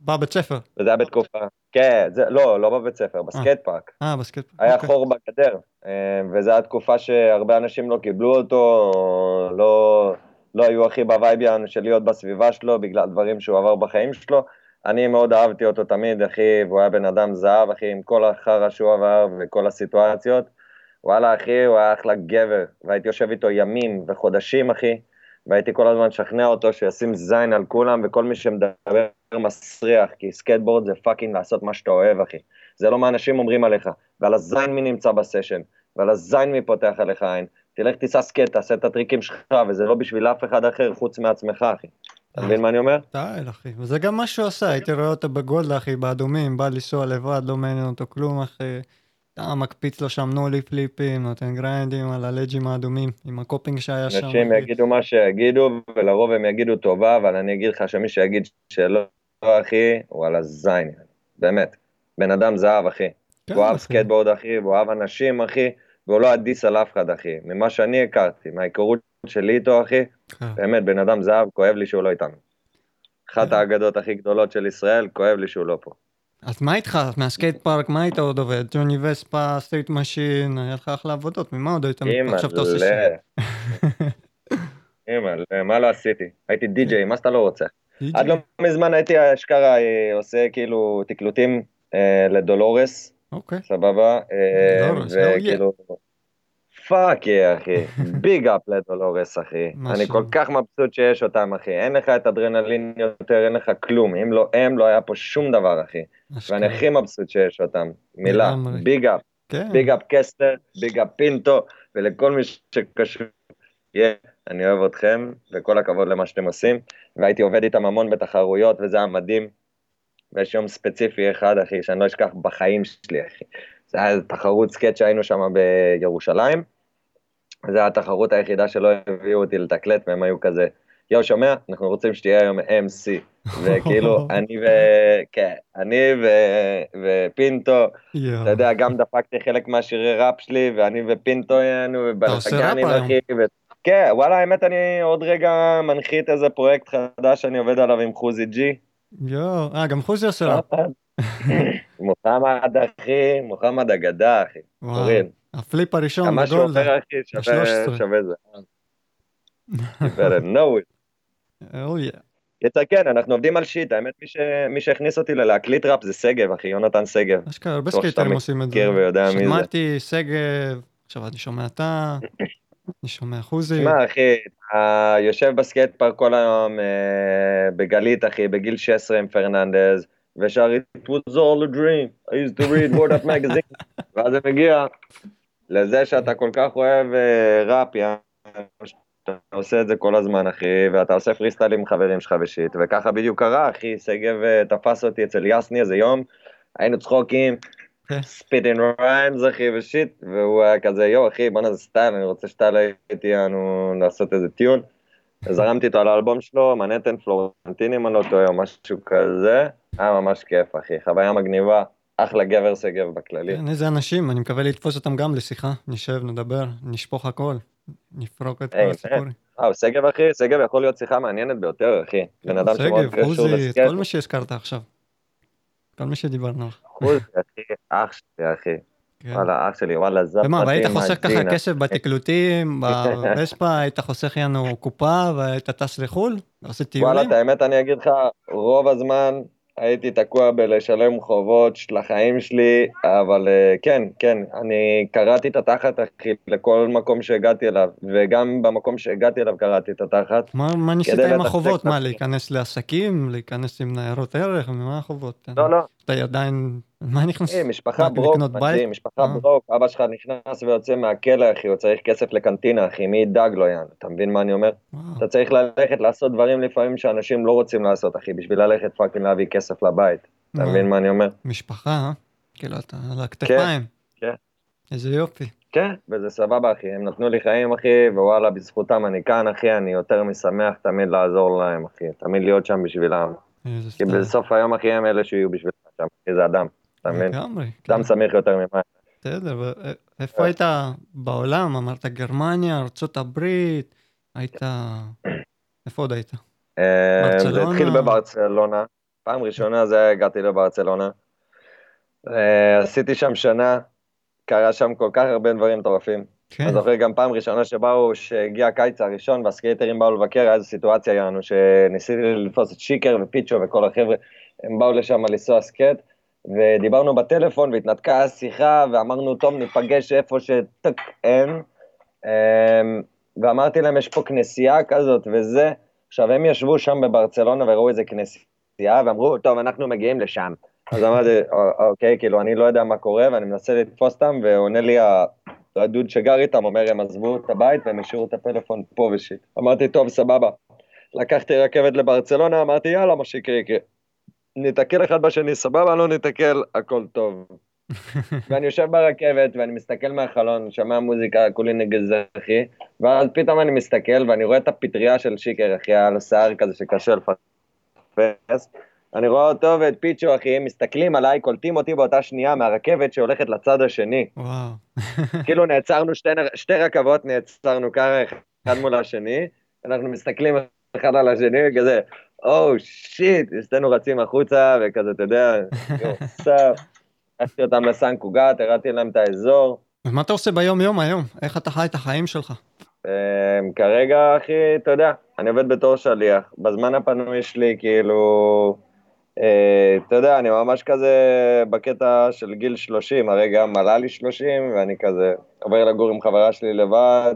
בבית ספר. וזה היה בתקופה, כן, זה, לא, לא בבית ספר, ב skate park. אה, ב skate. היה אוקיי. חור בגדר, אה, וזו הייתה תקופה שהרבה אנשים לא קיבלו אותו, או לא, לא היו הכי ב vibe יאן של להיות בסביבה שלו, בגלל דברים שהוא עבר בחיים שלו. אני מאוד אהבתי אותו תמיד, אחי, והוא היה בן אדם זהב, אחי, עם כל החרא שהוא עבר וכל הסיטואציות. וואלה, אחי, הוא היה אחלה גבר, והייתי יושב איתו ימים וחודשים, אחי, והייתי כל הזמן משכנע אותו שישים זין על כולם, וכל מי שמדבר מסריח, כי סקייטבורד זה fucking לעשות מה שאתה אוהב, אחי. זה לא מה אנשים אומרים עליך, ועל הזין מי נמצא בסשן, ועל הזין מי פותח עליך עין. תלך תיסע skate, תעשה את הטריקים שלך, וזה לא בשביל אף אחד אחר חוץ מעצמך, אחי. אתה מבין מה אני אומר? די, אחי. וזה גם מה שהוא עשה, הייתי רואה אותו בגולדה, אחי, באדומים, בא לנסוע לבד, לא מעניין אותו כלום, אחי. אתה מקפיץ לו שם nollie פליפים, נותן גריינדים על הלג'ים האדומים, עם ה coping שהיה שם. אנשים. יגידו מה שיגידו, ולרוב הם יגידו טובה, אבל אני אגיד לך שמי שיגיד שלא, אחי, הוא על הזין, באמת. בן אדם זהב, אחי. כן, הוא אהב. סקייטבורד, אחי, והוא אהב אנשים, אחי, והוא לא אדיס על אף אחד, אחי. ממה שאני הכרתי, מההיכרות שלי איתו, אחי, כן. באמת, בן אדם זהב, כואב לי שהוא לא איתנו. אחת כן. האגדות הכי גדולות של ישראל, כואב לי שהוא לא פה. אז מה איתך? מהסקייט פארק, מה היית עוד עובד? ג'וני וספה, Street Machine, היה לך אחלה עבודות, ממה עוד היית עכשיו אתה עושה שם? אימא'לה, מה לא עשיתי? הייתי די-ג'יי, מה שאתה לא רוצה? עד לא מזמן הייתי אשכרה אה, עושה כאילו תקלוטים אה, לדולורס, אוקיי. סבבה? אה, וכאילו... fuck yeah, אחי. big up לדולורס, אחי. אני כל כך מבסוט שיש אותם, אחי. אין לך את אדרנלין יותר, אין לך כלום. אם לא הם, לא היה פה שום דבר, אחי. ואני הכי מבסוט שיש אותם. מילה, big up. big up קסטר, big up פינטו, ולכל מי שקשור. אני אוהב אתכם, וכל הכבוד למה שאתם עושים. והייתי עובד איתם המון בתחרויות, וזה היה מדהים. ויש יום ספציפי אחד, אחי, שאני לא אשכח בחיים שלי, אחי. זה היה תחרות סקייט שהיינו שם בירושלים. זו הייתה התחרות היחידה שלא הביאו אותי לתקלט, והם היו כזה, יואו, שומע? אנחנו רוצים שתהיה היום MC. וכאילו, אני ו... כן, אני ו... ופינטו, אתה יודע, גם דפקתי חלק מהשירי ראפ שלי, ואני ופינטו היינו, ובלגנים, אחי. כן, וואלה, האמת, אני עוד רגע מנחית איזה פרויקט חדש שאני עובד עליו עם חוזי ג'י. יואו, אה, גם חוזי עושה ראפ. מוחמד, אחי, מוחמד אגדה, אחי. וואו, הפליפ הראשון בגולדה. כמה שווה זה. It. Oh yeah. יצא כן, אנחנו עובדים על shit, האמת מי, ש... מי שהכניס אותי להקליט ראפ זה שגב, אחי, יונתן שגב. אשכרה, הרבה סקייטרים עושים את זה. שמעתי שגב, עכשיו אני שומע אתה, אני שומע חוזי. שמע, אחי, אתה יושב בסקייט פארק כל היום אה, בגלית, אחי, בגיל 16 עם פרננדז, ושר it was all a dream, I used to read Word Up magazine, ואז זה מגיע לזה שאתה כל כך אוהב uh, ראפ, אתה עושה את זה כל הזמן, אחי, ואתה עושה פרי סטייל עם חברים שלך ו shit, וככה בדיוק קרה, אחי, שגב uh, תפס אותי אצל יסני איזה יום, היינו צחוקים, spitting rhymes, אחי, ו shit, והוא היה כזה, יואו, אחי, בוא נעשה סטייל, אני רוצה שתעלה איתי, אנו לעשות איזה tune. זרמתי איתו על האלבום שלו, מנהטן פלורנטין אם אני לא טועה, או משהו כזה, היה ממש כיף, אחי, חוויה מגניבה, אחלה גבר שגב בכללי. כן, איזה אנשים, אני מקווה לתפוס אותם גם לשיחה, נשב, נדבר, נשפוך הכל, נפרוק את כל הסיפורים. אה, שגב, אחי, שגב יכול להיות שיחה מעניינת ביותר, אחי. בן אדם שמאוד קשור לסקייט. כל מה שהזכרת עכשיו. כל מה שדיברנו. חוזי, אחי, אח שלי, אחי. כן. וואלה, אח שלי, וואלה, זה ומה, והיית חוסך ככה כסף בתקלוטים, בווספה, היית חוסך ינו קופה והיית טס לחו"ל? עושה טיולים? וואלה, את האמת אני אגיד לך, רוב הזמן הייתי תקוע בלשלם חובות של החיים שלי, אבל אה, כן, כן, אני קראתי את התחת, אחי, לכל מקום שהגעתי אליו, וגם במקום שהגעתי אליו קראתי את התחת. מה, מה ניסית עם החובות? מה, להיכנס לעסקים? להיכנס עם ניירות ערך? מה החובות? לא, לא. אתה עדיין... מה נכנס? משפחה ברוק, מדהים, משפחה אה. ברוק, אבא שלך נכנס ויוצא מהכלא, אחי, הוא צריך כסף לקנטינה, אחי, מי ידאג לו, יאן? אתה מבין מה אני אומר? אתה צריך ללכת לעשות דברים לפעמים שאנשים לא רוצים לעשות, אחי, בשביל ללכת fucking להביא כסף לבית. אתה מבין מה אני אומר? משפחה, אה? כאילו, אתה על הכתפיים. כן, כן. איזה יופי. כן, וזה סבבה, אחי, הם נתנו לי חיים, אחי, ווואלה, בזכותם אני כאן, אחי, אני יותר משמח תמיד לעזור להם, אחי, תמיד להיות שם בשבילם. כי בסוף היום, אחי, הם אלה שיהיו בשבילם שם, אחי, זה אדם. אתה מבין? לגמרי. דם כן. סמיך יותר ממים. בסדר, ואיפה היית בעולם? אמרת גרמניה, ארה"ב, היית... איפה עוד היית? אה, זה התחיל בברצלונה. פעם ראשונה זה הגעתי לברצלונה. אה, עשיתי שם שנה, קרה שם כל כך הרבה דברים מטורפים. כן. אני זוכר גם פעם ראשונה שבאו, שהגיע הקיץ הראשון והסקייטרים באו לבקר, היה איזו סיטואציה היה לנו, שניסיתי לתפוס את שיקר ופיצ'ו וכל החבר'ה, הם באו לשם לנסוע סקייט, ודיברנו בטלפון והתנתקה השיחה, ואמרנו, טוב, ניפגש איפה שטק אין. אמ, ואמרתי להם, יש פה כנסייה כזאת וזה. עכשיו, הם ישבו שם בברצלונה וראו איזה כנסייה, ואמרו, טוב, אנחנו מגיעים לשם. אז אמרתי, אוקיי, כאילו, אני לא יודע מה קורה, ואני מנסה לתפוס אותם, ועונה לי הדוד שגר איתם, אומר, הם עזבו את הבית והם השאירו את הפלאפון פה ו shit. אמרתי, טוב, סבבה. לקחתי רכבת לברצלונה, אמרתי, יאללה, מה שיקרה יקרה. ניתקל אחד בשני, סבבה, לא ניתקל, הכל טוב. ואני יושב ברכבת ואני מסתכל מהחלון, שומע מוזיקה, כולי נגז אחי, ואז פתאום אני מסתכל ואני רואה את הפטריה של שיקר, אחי, היה לו שיער כזה שקשה לפספס. אני רואה אותו ואת פיצ'ו, אחי, מסתכלים עליי, קולטים אותי באותה שנייה מהרכבת שהולכת לצד השני. וואו. כאילו נעצרנו, שתי, שתי רכבות נעצרנו ככה, אחד מול השני, אנחנו מסתכלים אחד על השני, כזה, או שיט, שנינו רצים החוצה, וכזה, אתה יודע, סף, לקחתי אותם לסנקוגת, הראתי להם את האזור. אז מה אתה עושה ביום-יום היום? איך אתה חי את החיים שלך? אמ, כרגע, אחי, אתה יודע, אני עובד בתור שליח. בזמן הפנוי שלי, כאילו, אה, אתה יודע, אני ממש כזה בקטע של גיל 30, הרי גם עלה לי 30, ואני כזה עובר לגור עם חברה שלי לבד,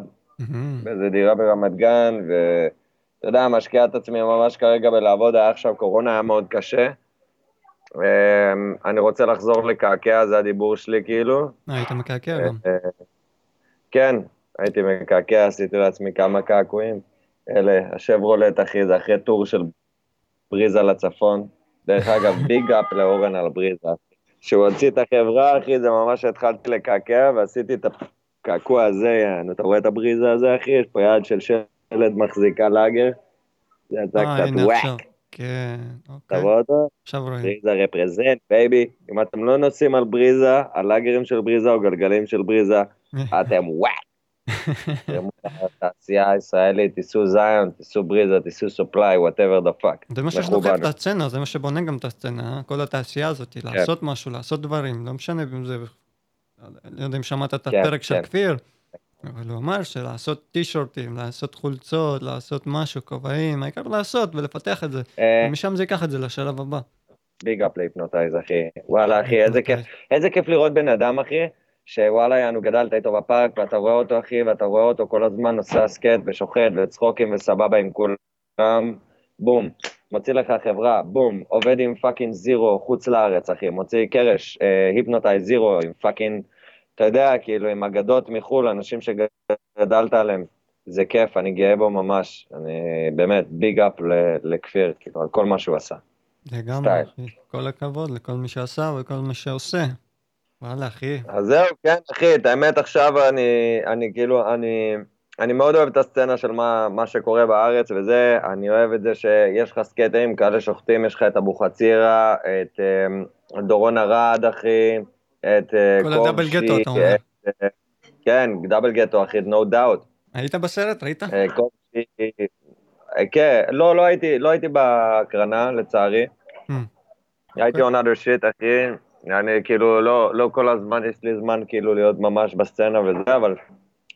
באיזה דירה ברמת גן, ואתה יודע, משקיע את עצמי ממש כרגע בלעבוד, היה עכשיו קורונה, היה מאוד קשה. אמ, אני רוצה לחזור לקעקע, זה הדיבור שלי, כאילו. אה, היית מקעקע גם. אה, כן, הייתי מקעקע, עשיתי לעצמי כמה קעקועים. אלה, השברולט, אחי, זה אחרי טור של בריזה לצפון. דרך אגב, big up לאורן על בריזה. כשהוא הוציא את החברה, אחי, זה ממש התחלתי לקעקע, ועשיתי את הקעקוע הזה, יענו, אתה רואה את הבריזה הזה, אחי? יש פה יד של שלד מחזיקה לאגר. זה יצא אה, קצת. wack. כן, אתה אוקיי. רואה אותו? עכשיו רואים. בריזה represent, baby. אם אתם לא נוסעים על בריזה, על לאגרים של בריזה או גלגלים של בריזה, אתם wack. תרמו לתעשייה הישראלית, תיסעו זיון, תיסעו בריזה, תיסעו סופליי, whatever the fuck. זה מה שדוחף את הסצנה, זה מה שבונה גם את הסצנה, אה? כל התעשייה הזאת, לעשות משהו, לעשות דברים, לא משנה אם זה... לא יודע אם שמעת את כן, הפרק של כן. כפיר, אבל הוא אמר שלעשות טישורטים, לעשות חולצות, לעשות משהו, כובעים, העיקר לעשות ולפתח את זה. אה, ומשם זה ייקח את זה לשלב הבא. ביג אפ להיפנוטייז, אחי. וואלה, אחי, איזה כיף. איזה כיף לראות בן אדם, אחי, שוואלה, יענו, גדלת איתו בפארק, ואתה רואה אותו, אחי, ואתה רואה אותו כל הזמן נוסע סקט ושוחט וצחוקים וסבבה עם כולם, בום. מוציא לך חברה, בום, עובד עם fucking Zero חוץ לארץ, אחי, מוציא קרש, אה, Hypnotize Zero עם fucking, אתה יודע, כאילו, עם אגדות מחו"ל, אנשים שגדלת עליהם. זה כיף, אני גאה בו ממש. אני באמת, big up לכפיר, כאילו, על כל מה שהוא עשה. לגמרי. אחי. כל הכבוד לכל מי שעשה וכל מי שעושה. וואלה, אחי. אז זהו, כן, אחי, את האמת עכשיו אני, אני כאילו, אני, אני מאוד אוהב את הסצנה של מה, מה שקורה בארץ וזה, אני אוהב את זה שיש לך סקייטרים, כאלה שוחטים, יש לך את אבוחצירא, את אה, דורון ארד, אחי, את אה, כל ה Double Ghetto, אתה אומר. אה, כן, Double Ghetto, אחי, no doubt. היית בסרט? ראית? אה, כן, לא, לא הייתי, לא הייתי בהקרנה, לצערי. הייתי on other shit, אחי. אני כאילו, לא, לא כל הזמן יש לי זמן כאילו להיות ממש בסצנה וזה, אבל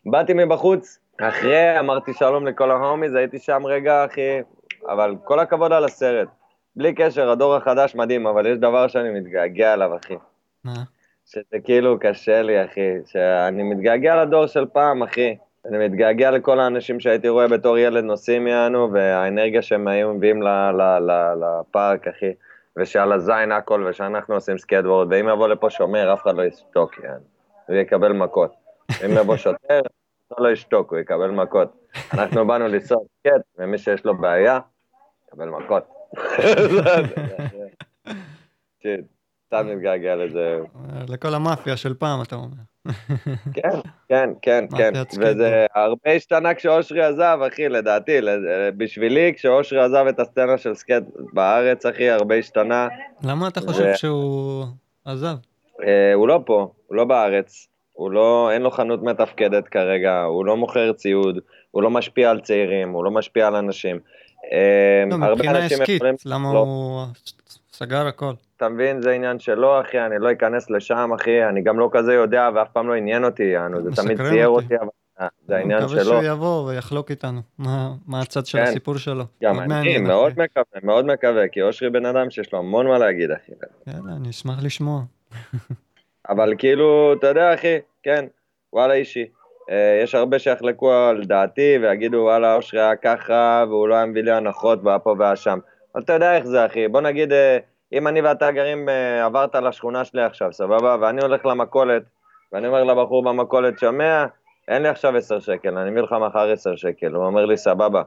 באתי מבחוץ, אחי, אמרתי שלום לכל ה homies, הייתי שם רגע, אחי, אבל כל הכבוד על הסרט. בלי קשר, הדור החדש מדהים, אבל יש דבר שאני מתגעגע אליו, אחי. מה? שזה כאילו קשה לי, אחי. שאני מתגעגע לדור של פעם, אחי. אני מתגעגע לכל האנשים שהייתי רואה בתור ילד נוסעים יענו, והאנרגיה שהם היו מביאים לפארק, אחי. ושעל הזין הכל, ושאנחנו עושים סקייטבורד, ואם יבוא לפה שומר, אף אחד לא ישתוק, יענו. הוא יקבל מכות. אם יבוא שוטר, הוא לא ישתוק, הוא יקבל מכות. אנחנו באנו לנסוע סקייט, ומי שיש לו בעיה, יקבל מכות. סתם מתגעגע לזה. לכל המאפיה של פעם, אתה אומר. כן, כן, כן, כן. וזה הרבה השתנה כשאושרי עזב, אחי, לדעתי. לד- בשבילי, כשאושרי עזב את הסצנה של סקייט בארץ, אחי, הרבה השתנה. למה אתה חושב שהוא עזב? אה, הוא לא פה, הוא לא בארץ. הוא לא, אין לו חנות מתפקדת כרגע, הוא לא מוכר ציוד, הוא לא משפיע על צעירים, הוא לא משפיע על אנשים. אה, לא, מבחינה עסקית, למה לא. הוא סגר הכל? אתה מבין, זה עניין שלו, אחי, אני לא אכנס לשם, אחי, אני גם לא כזה יודע, ואף פעם לא עניין אותי, יענו, זה תמיד צייר אותי. אבל אה, זה העניין אני מקווה שלו. שהוא יבוא ויחלוק איתנו מה מה הצד של כן. הסיפור שלו. גם אני מאוד אחי. מקווה, מאוד מקווה, כי אושרי בן אדם שיש לו המון מה להגיד, אחי. יאללה, אני אשמח לשמוע. אבל כאילו, אתה יודע, אחי, כן, וואלה אישי. אה, יש הרבה שיחלקו על דעתי ויגידו, וואלה, אושרי היה ככה, והוא לא היה מביא לי הנחות והיה פה והיה שם. אבל אתה יודע איך זה, אחי. בוא נגיד, אה, אם אני ואתה גרים, אה, עברת לשכונה שלי עכשיו, סבבה? ואני הולך למכולת, ואני אומר לבחור במכולת, שומע, אין לי עכשיו 10 שקל, אני מביא לך מחר 10 שקל. הוא אומר לי, סבבה.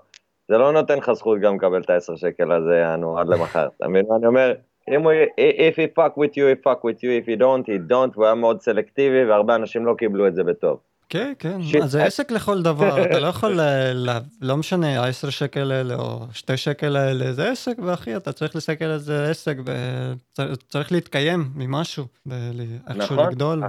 זה לא נותן לך זכות גם לקבל את ה-10 שקל הזה, יענו, עד למחר. אתה מבין מה אני אומר? אם הוא, if he fuck with you, he fuck with you, if he don't, he don't, הוא היה מאוד סלקטיבי, והרבה אנשים לא קיבלו את זה בטוב. כן, כן, שיט. מה, זה עסק לכל דבר, אתה לא יכול, ל- ל- לא משנה, ה-10 שקל האלה או 2 שקל האלה, זה עסק, ואחי, אתה צריך להסתכל על זה עסק, וצריך להתקיים ממשהו, איכשהו נכון, לגדול,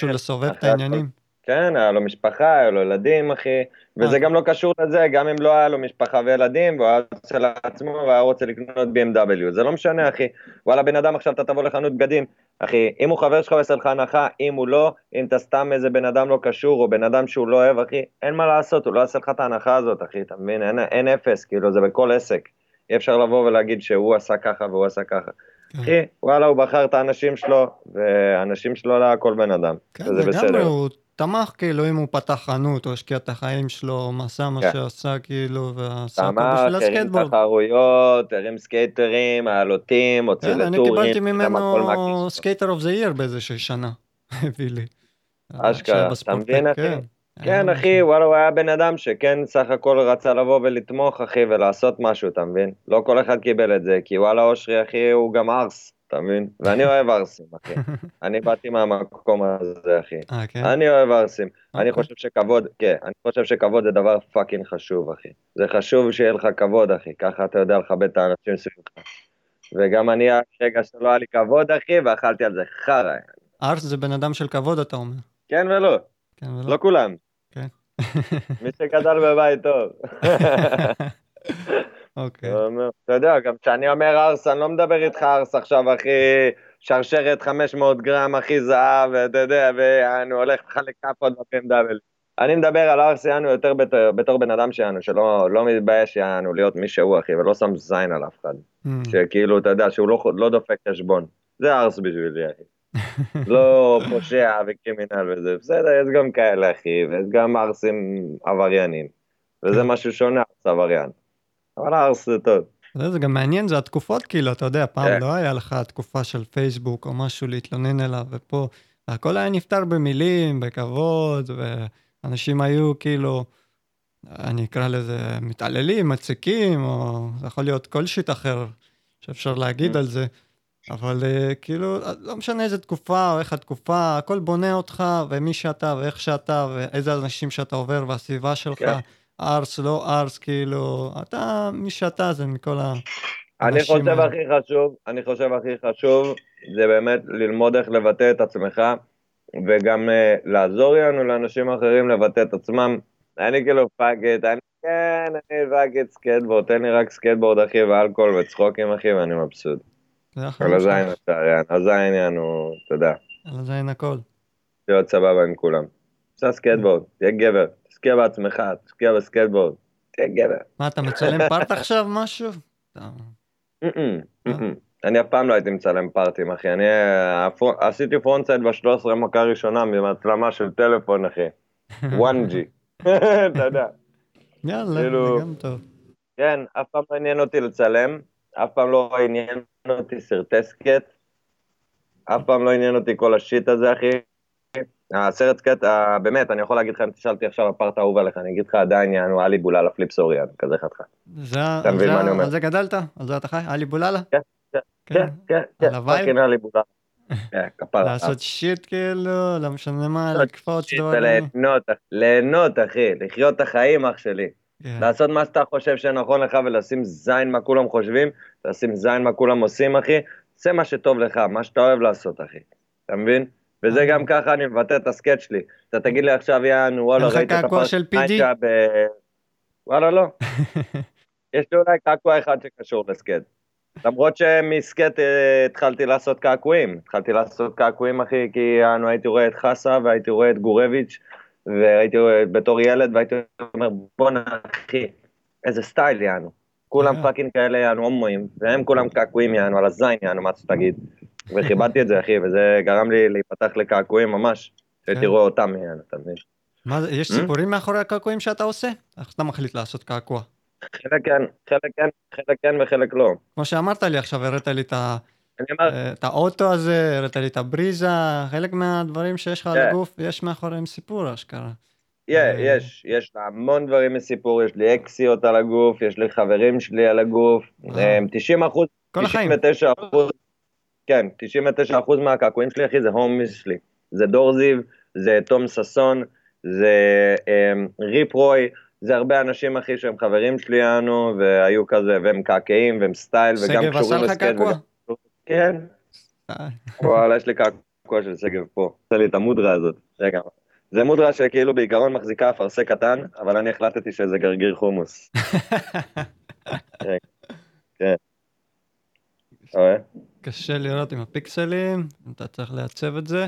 כן, לסובב את. העניינים. כן, היה לו משפחה, היה לו ילדים, אחי, וזה אה. גם לא קשור לזה, גם אם לא היה לו משפחה וילדים, והוא היה רוצה לעצמו, והיה רוצה לקנות BMW, זה לא משנה, אחי. וואלה, בן אדם, עכשיו אתה תבוא לחנות בגדים, אחי, אם הוא חבר שלך הוא יעשה לך הנחה, אם הוא לא, אם אתה סתם איזה בן אדם לא קשור, או בן אדם שהוא לא אוהב, אחי, אין מה לעשות, הוא לא יעשה לך את ההנחה הזאת, אחי, אתה מבין? אין, אין אפס, כאילו, זה בכל עסק. אי אפשר לבוא ולהגיד שהוא עשה ככה והוא עשה ככה. כן. אחי, וואלה, הוא בחר את האנשים שלו, והאנשים שלו לא כל בן אדם, כן, וזה בסדר. הוא תמך כאילו אם הוא פתח חנות, או השקיע את החיים שלו, מה עשה מה כן. שעשה כאילו, ועשה הכל תמך, בשביל הרים הסקייטבורד. תחרויות, הרים סקייטרים, העלה אותם, הוציא כן, אני לטורים, קיבלתי שם הכל ממנו. skater of the year באיזושהי שנה, הביא לי. אשכרה, אתה מבין, אחי? כן. כן, אחי, וואלה, הוא היה בן אדם שכן סך הכל רצה לבוא ולתמוך, אחי, ולעשות משהו, אתה מבין? לא כל אחד קיבל את זה, כי וואלה, אושרי, אחי, הוא גם ארס, אתה מבין? ואני אוהב ארסים, אחי. אני באתי מהמקום הזה, אחי. אה, כן? אני אוהב ערסים. אני אוקיי. חושב שכבוד, כן, אני חושב שכבוד זה דבר fucking חשוב, אחי. זה חשוב שיהיה לך כבוד, אחי. ככה אתה יודע לכבד את האנשים סביבך. וגם אני, רגע שלא היה לי כבוד, אחי, ואכלתי על זה חרא. ארס זה בן אדם של כבוד, אתה אומר. כן ולא, כן ולא? לא כולם. כן. מי שגדל בבית טוב. אוקיי. אתה יודע, גם כשאני אומר ארס, אני לא מדבר איתך ארס עכשיו, אחי, שרשרת 500 גרם, אחי, זהב, ואתה יודע, ואני הולך לחלק כאפות ב-BMW. אני מדבר על ארס יענו יותר בתור, בתור בן אדם שיענו, שלא לא מתבייש יענו להיות מי שהוא, אחי, ולא שם זין על אף אחד. Mm. שכאילו, אתה יודע, שהוא לא, לא דופק חשבון. זה ארס בשבילי, אחי. לא פושע וקרימינל וזה, בסדר, יש גם כאלה, אחי, ויש גם ארסים עבריינים. וזה משהו שונה, ארס עבריין. אבל ארס זה טוב. זה גם מעניין, זה התקופות, כאילו, אתה יודע, פעם כן. לא היה לך תקופה של פייסבוק או משהו להתלונן אליו, ופה הכל היה נפתר במילים, בכבוד, ואנשים היו כאילו, אני אקרא לזה מתעללים, מציקים, או זה יכול להיות כל שיט אחר שאפשר להגיד Mm. על זה, אבל אה, כאילו, לא משנה איזה תקופה או איך התקופה, הכל בונה אותך, ומי שאתה, ואיך שאתה, ואיזה אנשים שאתה עובר, והסביבה שלך. כן. ארס, לא ארס, כאילו, אתה, מי שאתה זה מכל ה... אני חושב האלה. הכי חשוב, אני חושב הכי חשוב, זה באמת ללמוד איך לבטא את עצמך, וגם uh, לעזור לנו לאנשים אחרים לבטא את עצמם. אני כאילו fuck it, אני כן, אני fuck it סקייטבורד, תן לי רק סקייטבורד אחי, ואלכוהול וצחוקים אחי, ואני מבסוט. על הזין אתה, יען, הזין יענו, אתה יודע, על הזין הכל. להיות סבבה עם כולם. עושה סקייטבורד, תהיה גבר, תשקיע בעצמך, תשקיע בסקייטבורד, תהיה גבר. מה, אתה מצלם part עכשיו משהו? mm-mm. אני אף פעם לא הייתי מצלם פארטים, אחי. אני אה, עשיתי frontside ב-13 מכה ראשונה ממצלמה של טלפון, אחי. 1G. אתה יודע. יאללה, כאילו- זה גם טוב. כן, אף פעם לא עניין אותי לצלם, אף פעם לא עניין אותי סרטי סקייט, אף פעם לא עניין אותי כל ה shit הזה, אחי. הסרט אה, באמת, אני יכול להגיד לך, אם תשאל אותי עכשיו ה part האהוב עליך, אני אגיד לך עדיין, יענו, עלי בוללה Flip Sorry, יענו, כזה חתיכה. זה ה- אתה על מבין זה- מה אני אומר? על זה גדלת? על זה אתה חי? עלי בוללה? כן, כן, כן, כן, על ה vibe? fucking עלי בוללה. כן, כפרה. לעשות shit כאילו, לא משנה מה, לקפוץ דברים. ליהנות, אחי, לחיות את החיים, אח שלי. כן. לעשות מה שאתה חושב שנכון לך ולשים זין מה כולם חושבים, לשים זין מה כולם עושים, אחי. עשה מה שטוב לך, מה שאתה אוהב לעשות, אחי. אתה מבין? וזה. גם ככה אני מבטא את הסקט שלי. אתה תגיד לי עכשיו, יענו, וואלה, ראית את? ניינג'ה ב... וואלה, לא. יש לי אולי קעקוע אחד שקשור לסקט. למרות שמסקט אה, התחלתי לעשות קעקועים. התחלתי לעשות קעקועים, אחי, כי יענו, הייתי רואה את חסה והייתי רואה את גורביץ', והייתי רואה בתור ילד, והייתי אומר, בואנה, אחי, איזה סטייל, יענו. כולם אה. fucking כאלה, יענו, הומואים, והם כולם קעקועים, יענו, על הזין, יענו, מה שתגיד. וכיבדתי את זה, אחי, וזה גרם לי להיפתח לקעקועים ממש, שהייתי כן. רואה אותם, יענו, אתה מבין? מה זה, יש אה? סיפורים מאחורי הקעקועים שאתה עושה? איך אתה מחליט לעשות קעקוע? חלק כן, חלק כן, חלק כן וחלק לא. כמו שאמרת לי עכשיו, הראת לי את ה- אה, את האוטו הזה, הראת לי את הבריזה, חלק מהדברים שיש לך על כן. הגוף, יש מאחוריהם סיפור אשכרה. אה, יש, יש המון דברים מסיפור, יש לי אקסיות על הגוף, יש לי חברים שלי על הגוף, אה. הם 90 אחוז, כל החיים. 99 אחוז, כן, 99 אחוז מהקעקועים שלי, אחי, זה הומיס שלי. זה דור זיו, זה תום ששון, זה אמ, ריפ רוי, זה הרבה אנשים, אחי, שהם חברים שלי, יענו, והיו כזה, והם קעקעים, והם סטייל, וגם שגב עשה קשורים לך. קעקוע? וגם- כן, אה, וואלה, יש לי קעקוע של שגב פה. עושה לי את המודרה הזאת. רגע, זה מודרה שכאילו בעיקרון מחזיקה אפרסק קטן, אבל אני החלטתי שזה גרגיר חומוס. כן. כן. אתה רואה? קשה לראות עם הפיקסלים, אתה צריך לעצב את זה.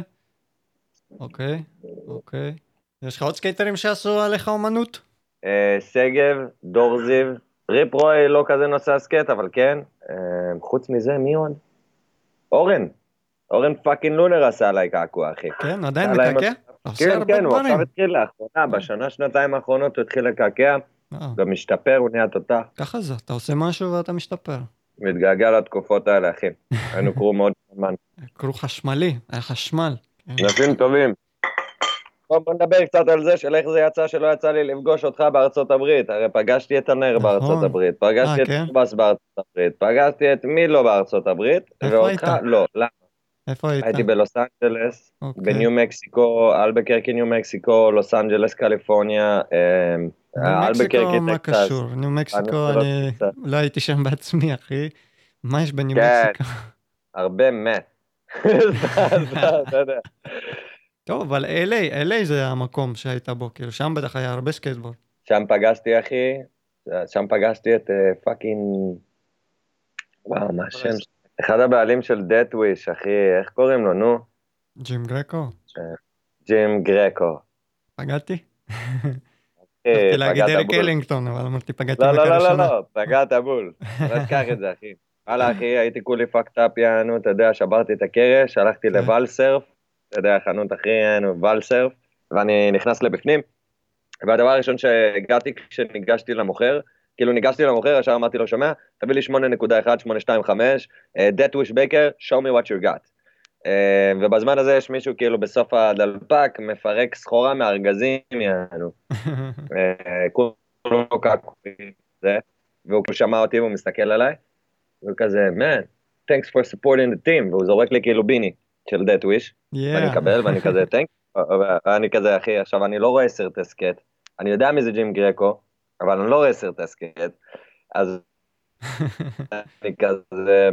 אוקיי, אוקיי. יש לך עוד סקייטרים שעשו עליך אומנות? אה, שגב, דור זיו, ריפ רוי לא כזה נוסע סקייט, אבל כן. אה, חוץ מזה, מי עוד? אורן. אורן fucking לונר עשה עליי קעקוע, אחי. כן, עדיין מקעקע? כן, כן, הוא. עכשיו התחיל לאחרונה, בשנה, שנתיים האחרונות הוא התחיל לקעקע, גם משתפר, הוא נהיה תותח. ככה זה, אתה עושה משהו ואתה משתפר. מתגעגע לתקופות האלה, אחי. היינו crew מאוד זמן. crew חשמלי, היה חשמל. כן. אנשים טובים. בוא בוא נדבר קצת על זה של איך זה יצא שלא יצא לי לפגוש אותך בארצות הברית. הרי פגשתי את הנר נכון. בארצות הברית, פגשתי אה, את כן? בארצות הברית, פגשתי את מילו בארצות הברית, ואותך? לא. למה? איפה היית? הייתי בלוס אנג'לס, אוקיי. בניו מקסיקו, אלבקרקי ניו מקסיקו, לוס אנג'לס קליפורניה, אה, ניו מקסיקו, אלבקרקי מה טקסס. קשור? ניו מקסיקו, אני לא הייתי שם בעצמי, אחי. מה יש בניו כן. מקסיקו? הרבה meth. טוב, אבל LA, LA זה המקום שהיית בו, כאילו שם בטח היה הרבה סקייטבורד. שם פגשתי, אחי, שם פגשתי את אה, fucking... וואו, מה השם? אחד הבעלים של דאטוויש, אחי, איך קוראים לו, נו? ג'ים גרקו, ג'ים גרקו. פגעתי? רציתי להגיד אריק. אלינגטון, אבל אמרתי פגעתי לא, לא, לא, לא. לא, פגעת בול. לא תשכח את זה, אחי. וואלה, אחי, הייתי כולי פאקד אפ, יענו, אתה יודע, שברתי את הקרש, הלכתי כן. לוואלסרף, אתה יודע, חנות אחי, יענו, וואלסרף, ואני נכנס לבפנים, והדבר הראשון שהגעתי כשניגשתי למוכר, כאילו ניגשתי למוכר, ישר אמרתי לו, שומע, תביא לי 8.1825, דאטוויש בייקר, show me what you got. אה, ובזמן הזה יש מישהו כאילו בסוף הדלפק, מפרק סחורה מארגזים, יענו. אה, כולו קעקועים, זה, והוא שמע אותי והוא מסתכל עליי, והוא כזה, man, thanks for supporting the team, והוא זורק לי כאילו ביני של dead wish, ואני. מקבל ואני כזה, thank, ואני כזה, אחי, עכשיו אני לא רואה סרט הסכת, אני יודע מי זה ג'ים גרקו, אבל אני לא רואה סרטי סקייט, אז אני כזה,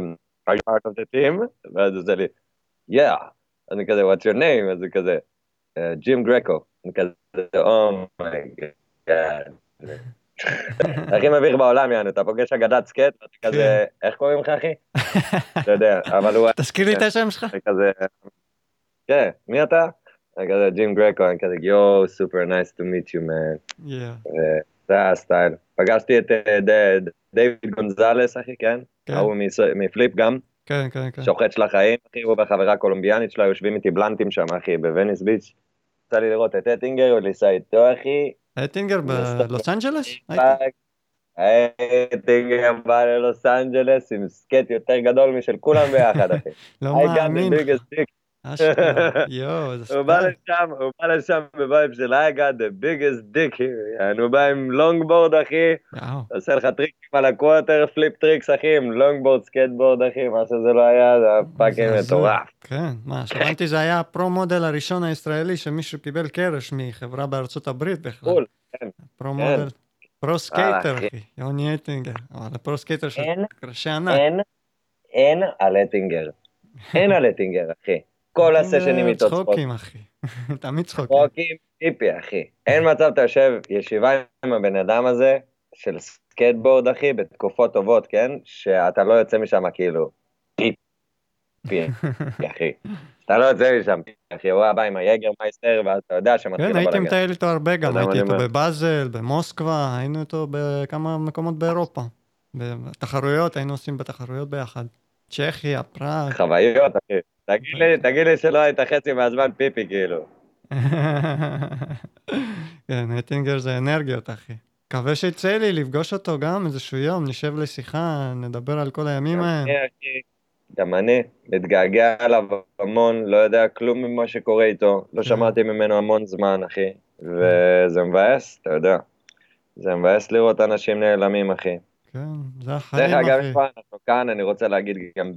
are you part of the team? ואז הוא עושה לי, yeah, אני כזה, what's your name? אז הוא כזה, ג'ים גרקו, אני כזה, "Oh, oh my God. הכי מביך בעולם, יענו, אתה פוגש אגדת סקייט, ואתה כזה, איך קוראים לך, אחי? אתה יודע, אבל הוא תזכיר לי את השם שלך. כזה, כן, מי אתה? אני כזה, ג'ים גרקו, אני כזה, יואו, super nice to meet you, man. זה היה הסטייל. פגשתי את אה, ד- דיוויד גונזלס, אחי, כן? כן, ההוא מפליפ גם, כן, כן, כן. שוחט של החיים, אחי, הוא והחברה הקולומביאנית שלו, יושבים איתי בלנטים שם, אחי, בווניס ביץ'. יצא לי לראות את אטינגר, הוא ליסה איתו, אחי. אטינגר בלוס אנג'לס? אטינגר בא ללוס אנג'לס עם סקייט יותר גדול משל כולם ביחד, אחי. לא מאמין. אשכרה. יואו, איזה הוא בא. לשם, הוא בא לשם ב vibe של I got the biggest dick here. הוא בא עם לונגבורד, אחי. עושה לך טריקים על ה quarter, flip tricks, אחי, עם לונגבורד, סקטבורד, אחי, מה שזה לא היה, זה היה fucking. מטורף. כן, מה, שהבנתי זה היה ה pro model הראשון הישראלי שמישהו קיבל קרש מחברה בארצות הברית בכלל. cool, כן. pro model. pro skater, אחי. יוני אטינגר. אבל ה pro skater של קרשי ענק. אין, אין על אטינגר. אין על אטינגר, אחי. כל הסשנים איתו צחוק. צחוקים, אחי. תמיד צחוקים. צחוקים tipsy, אחי. אין מצב אתה יושב ישיבה עם הבן אדם הזה, של סקייטבורד, אחי, בתקופות טובות, כן? שאתה לא יוצא משם כאילו, tipsy, אחי. אתה לא יוצא משם, אחי, הוא היה בא עם היגר מייסטר, ואז אתה יודע שמתחיל כן, הייתי. מטייל איתו הרבה גם, הייתי איתו? בבאזל, במוסקבה, היינו איתו בכמה מקומות באירופה. בתחרויות, היינו עושים בתחרויות ביחד. צ'כיה, פראג. חוויות, אחי. תגיד לי, תגיד לי שלא היית חצי מהזמן פיפי, כאילו. כן, אטינגר זה אנרגיות, אחי. מקווה שיצא לי לפגוש אותו גם איזשהו יום, נשב לשיחה, נדבר על כל הימים ההם. גם אני מתגעגע אליו המון, לא יודע כלום ממה שקורה איתו, לא כן. שמעתי ממנו המון זמן, אחי, וזה מבאס, אתה יודע. זה מבאס לראות אנשים נעלמים, אחי. כן, זה דרך החיים, אגב, אחי. אם כבר אנחנו כאן, אני רוצה להגיד גם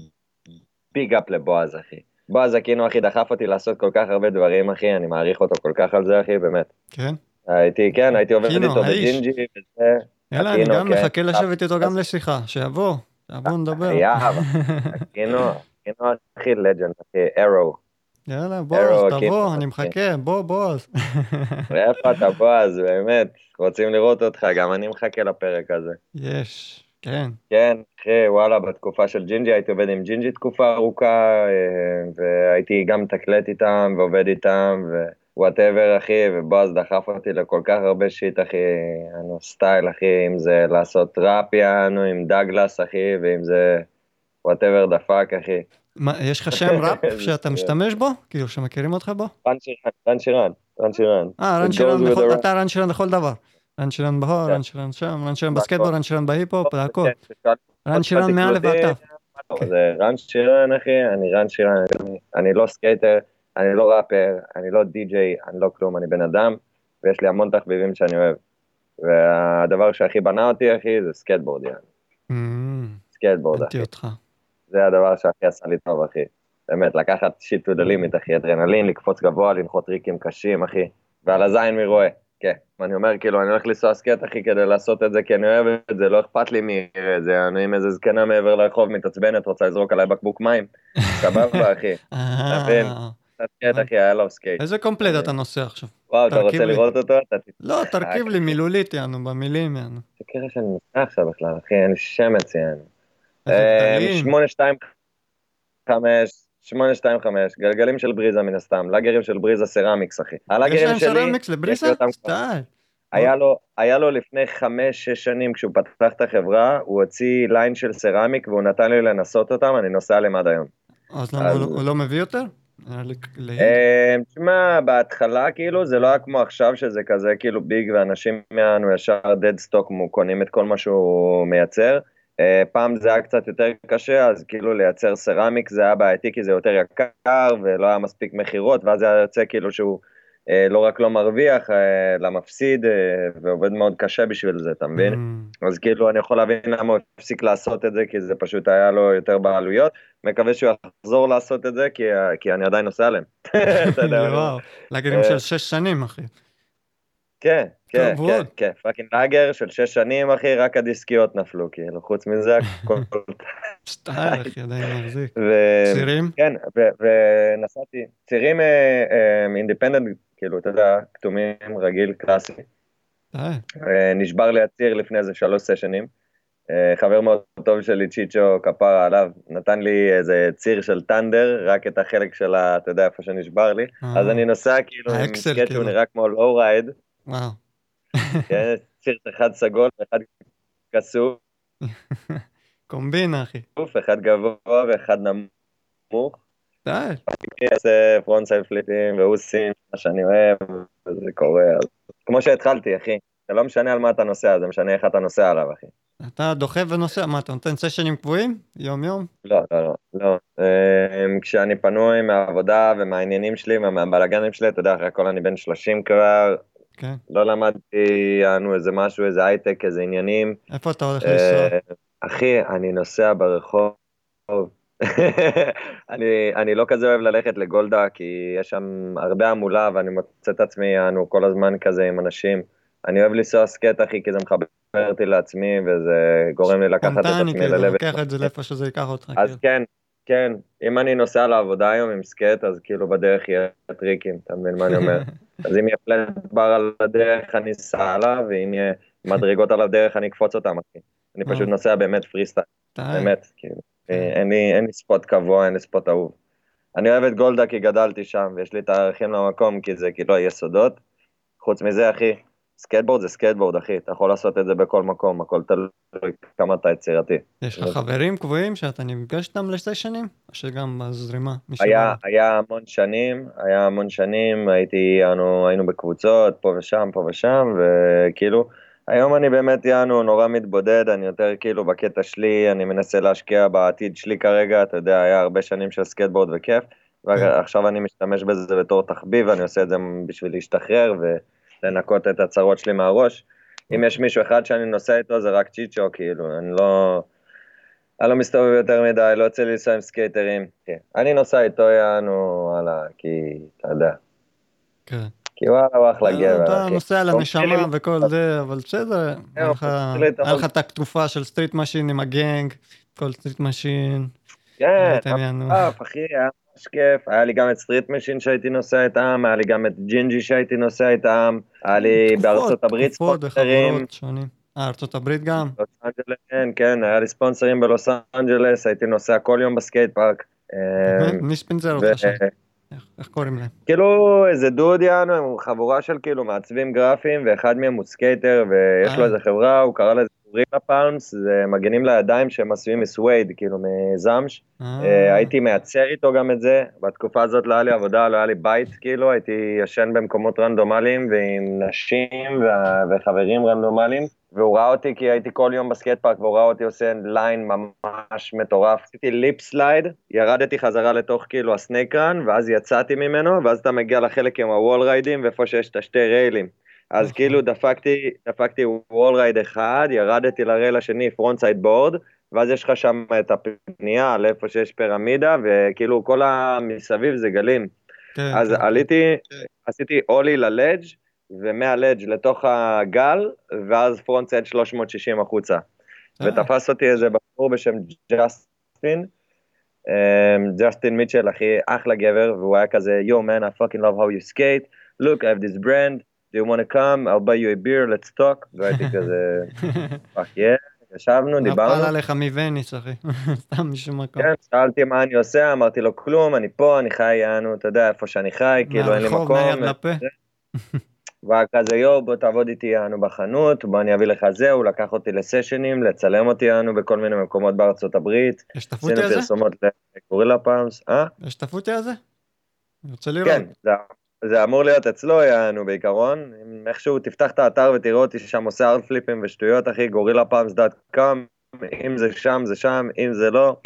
big up לבועז, אחי. בועז אקינו, אחי, דחף אותי לעשות כל כך הרבה דברים, אחי, אני מעריך אותו כל כך על זה, אחי, באמת. כן? הייתי, כן, הייתי עובד איתו. בג'ינג'י, וזה. יאללה, אני גם כן. מחכה לשבת איתו גם לשיחה, שיבוא, שיבוא נדבר. חייב, אקינו, אקינו, אחי, legend, אחי, hero. יאללה, כאילו, תבוא, אני מחכה, בוא. אז. ואיפה אתה בועז, באמת, רוצים לראות אותך, גם אני מחכה לפרק הזה. יש, כן. כן, אחי, וואלה, בתקופה של ג'ינג'י הייתי עובד עם ג'ינג'י תקופה ארוכה, אה, והייתי גם מתקלט איתם ועובד איתם, ו whatever, אחי, ובועז דחף אותי לכל כך הרבה shit, אחי, יענו style, אחי, אם זה לעשות ראפ, יענו, עם דגלס, אחי, ואם זה whatever the fuck, אחי. מה, יש לך שם ראפ שאתה שטויות. משתמש בו? כאילו, שמכירים אותך בו? רן שירן, רן שירן, רן שירן. אה, רן שירן, אתה רן שירן לכל דבר. רן שירן בהור. רן שירן שם, רן שירן בהכל. בסקייטבורד, רן שירן בהיפ-הופ, הכל. ששאל- רן שירן מעל תקלוטים, לבטף. כן. זה רן שירן, אחי, אני רן שירן, אני- לא skater, אני לא ראפר, אני לא די-ג'יי, אני לא כלום, אני בן אדם, ויש לי המון תחביבים שאני אוהב. והדבר שהכי בנה אותי, אחי, זה סקייטבורד, יעני. אמ, סקייטבורד, אחי. זה הדבר שהכי עשה לי טוב, אחי. באמת, לקחת shit to the limit, אחי, אדרנלין, לקפוץ גבוה, לנחות טריקים קשים, אחי. ועל הזין מי רואה. כן. ואני אומר, כאילו, אני הולך לנסוע סקייט, אחי, כדי לעשות את זה, כי אני אוהב את זה, לא אכפת לי מי יראה את זה. אני עם איזה זקנה מעבר לרחוב, מתעצבנת, רוצה לזרוק עליי בקבוק מים. סבבה, אחי. אה, סקייט, אחי, היה לו סקייט. איזה complete אתה נוסע עכשיו? וואו, אתה רוצה. לראות אותו? לא, תרכיב לי מילולית, יענו, במילים, יענו. תקרא שאני נוסע עכשיו בכלל, אחי, אין לי שמץ, יענו. איזה אה, גדלים. 825, 825, גלגלים של בריזה מן הסתם, לאגרים של בריזה ceramics, אחי. הלאגרים שלי, סרמיקס. סטייל. היה לו, היה לו לפני חמש, שש שנים, כשהוא פתח את החברה, הוא הוציא ליין של ceramic והוא נתן לי לנסות אותם, אני נוסע עליהם עד היום. אז למה הוא לא- הוא לא מביא יותר? לי- אה, תשמע, בהתחלה כאילו זה לא היה כמו עכשיו שזה כזה כאילו big ואנשים יענו ישר dead stock קונים את כל מה שהוא מייצר. אה, פעם זה היה קצת יותר קשה, אז כאילו לייצר ceramic זה היה בעייתי כי זה יותר יקר ולא היה מספיק מכירות, ואז היה יוצא כאילו שהוא אה, לא רק לא מרוויח, אה, אלא מפסיד ועובד מאוד קשה בשביל זה, אתה מבין? אמ, אז כאילו אני יכול להבין למה הוא הפסיק לעשות את זה, כי זה פשוט היה לו יותר בעלויות. מקווה שהוא יחזור לעשות את זה, כי, כי אני עדיין נוסע עליהם. וואו, לאגרים אה, של שש שנים, אחי. כן, כן, כן. כן, fucking לאגר של שש שנים, אחי, רק הדיסקיות נפלו, כאילו, חוץ מזה, הכל... style, אחי, עדיין מחזיק. צירים? כן, ונסעתי, צירים Independent, כאילו, אתה יודע, כתומים, רגיל, קלאסי. אה, נשבר לי הציר לפני איזה שלוש סשנים. אה, חבר מאוד טוב שלי, צ'יצ'ו, כפרה עליו, נתן לי איזה ציר של Thunder, רק את החלק של ה... אתה יודע, איפה שנשבר לי. אה, אז אני נוסע כאילו עם ה axle, סקייט כאילו. שהוא נראה כמו low ride, וואו. כן, ציר אחד סגול ואחד כסוף, קומבינה, אחי. אחד גבוה ואחד נמוך. style. עושה frontside פליפים ואוסים, מה שאני אוהב, וזה קורה. כמו שהתחלתי, אחי. זה לא משנה על מה אתה נוסע, זה משנה איך אתה נוסע עליו, אחי. אתה דוחף ונוסע, מה, אתה נותן סשנים קבועים? יום-יום? לא, לא, לא, לא. אמ, כשאני פנוי מהעבודה ומהעניינים שלי ומהבלאגנים שלי, אתה יודע, אחרי הכל אני בן 30 כבר, כן. לא למדתי, יענו איזה משהו, איזה הייטק, איזה עניינים. איפה אתה הולך לנסוע? אה, אחי, אני נוסע ברחוב. אני, אני לא כזה אוהב ללכת לגולדה, כי יש שם הרבה המולה, ואני מוצא את עצמי, יענו, כל הזמן כזה עם אנשים. אני אוהב לנסוע סקט, אחי, כי זה מחבר אותי לעצמי, וזה גורם לי לקחת את ספונטני, עצמי כאילו, ללב. לוקח את זה לאיפה שזה ייקח אותך. אז כאילו. כן, כן, אם אני נוסע לעבודה היום עם סקט, אז כאילו בדרך יהיה טריקים, אתה מבין מה אני אומר? אז אם יהיה flat bar על הדרך, אני אסע עליו, ואם יהיה מדרגות על הדרך, אני אקפוץ אותם, אחי. אני פשוט. נוסע באמת פרי סטייל. באמת, כאילו. אין לי, אין לי spot קבוע, אין לי spot אהוב. אני אוהב את גולדה כי גדלתי שם, ויש לי את הערכים למקום, כי זה כאילו היסודות. חוץ מזה, אחי, סקייטבורד זה סקייטבורד, אחי, אתה יכול לעשות את זה בכל מקום, הכל תלוי כמה אתה יצירתי. יש לך חברים קבועים שאתה נפגש איתם לסשנים? או שגם בזרימה? היה? היה המון שנים, היה המון שנים, הייתי, יענו, היינו בקבוצות, פה ושם, פה ושם, וכאילו, היום אני באמת, יענו, נורא מתבודד, אני יותר כאילו בקטע שלי, אני מנסה להשקיע בעתיד שלי כרגע, אתה יודע, היה הרבה שנים של סקייטבורד וכיף, ועכשיו אני משתמש בזה בתור תחביב, אני עושה את זה בשביל להשתחרר ולנקות את הצרות שלי מהראש. אם יש מישהו אחד שאני נוסע איתו, זה רק צ'יצ'ו, כאילו, אני לא... אני לא מסתובב יותר מדי, לא יוצא לי לנסוע עם סקייטרים. כן. אני נוסע איתו, יענו, וואלה, כי, אתה יודע, כן. כי וואלה, הוא אחלה גבר, אתה. נוסע על הנשמה עם- וכל זה, אבל בסדר, היה לך- הוא מתחיל היה לך את התקופה של Street Machine עם ה gang, כל Street Machine, כן. אף, אחי, היה כיף, היה לי גם את Street Machine שהייתי נוסע איתם, היה לי גם את ג'ינג'י שהייתי נוסע איתם, היה לי בארצות הברית ספונסרים. אה, ארצות הברית גם? כן, כן, היה לי ספונסרים בלוס אנג'לס, הייתי נוסע כל יום ב skate park. מי ספנסר אותך שם? איך קוראים להם? כאילו איזה דוד יענו, הם חבורה של כאילו מעצבים גרפיים, ואחד מהם הוא סקייטר, ויש לו איזה חברה, הוא קרא לזה Rilla Palms, זה מגנים לידיים שהם עשויים מ suede, כאילו מזמש. הייתי מייצר איתו גם את זה, בתקופה הזאת לא היה לי עבודה, לא היה לי בית, כאילו, הייתי ישן במקומות רנדומליים, ועם נשים וחברים רנדומליים. והוא ראה אותי כי הייתי כל יום ב skate park והוא ראה אותי עושה line ממש מטורף. עשיתי lip slide, ירדתי חזרה לתוך כאילו ה snake run, ואז יצאתי ממנו, ואז אתה מגיע לחלק עם ה wall ride ים, ואיפה שיש את השתי ריילים. אז כאילו דפקתי, דפקתי wall ride אחד, ירדתי ל rail השני, frontside board, ואז יש לך שם את הפנייה לאיפה שיש פירמידה, וכאילו כל המסביב זה גלים. כן, אז כן. עליתי, עשיתי ollie ל ledge ומה ledge לתוך הגל, ואז frontside 360 החוצה. ותפס אותי איזה בחור בשם ג'סטין, ג'סטין מיטשל, אחי, אחלה גבר, והוא היה כזה, יו, man, I fucking love how you skate, look, I have this brand, do you want to come, I'll buy you a beer, let's talk, והייתי כזה, fuck yeah, ישבנו, דיברנו. נפל עליך מווניס, אחי, סתם משום מקום. כן, שאלתי מה אני עושה, אמרתי לו, כלום, אני פה, אני חי, יענו, אתה יודע, איפה שאני חי, כאילו, אין לי מקום. מהרחוב, מהיד לפה. והיה כזה יואו בוא תעבוד איתי יענו בחנות, בוא אני אביא לך זה, הוא לקח אותי לסשנים, לצלם אותי יענו בכל מיני מקומות בארצות הברית. השתפותי על זה? עשינו פרסומות לגורילה פאמס, אה? השתפותי על זה? אני רוצה לראות. כן, זה, זה אמור להיות אצלו יענו בעיקרון, אם איכשהו תפתח את האתר ותראה אותי שם עושה ארט פליפים ושטויות אחי, גורילה פאמס דאט קאם, אם זה שם זה שם, אם זה לא.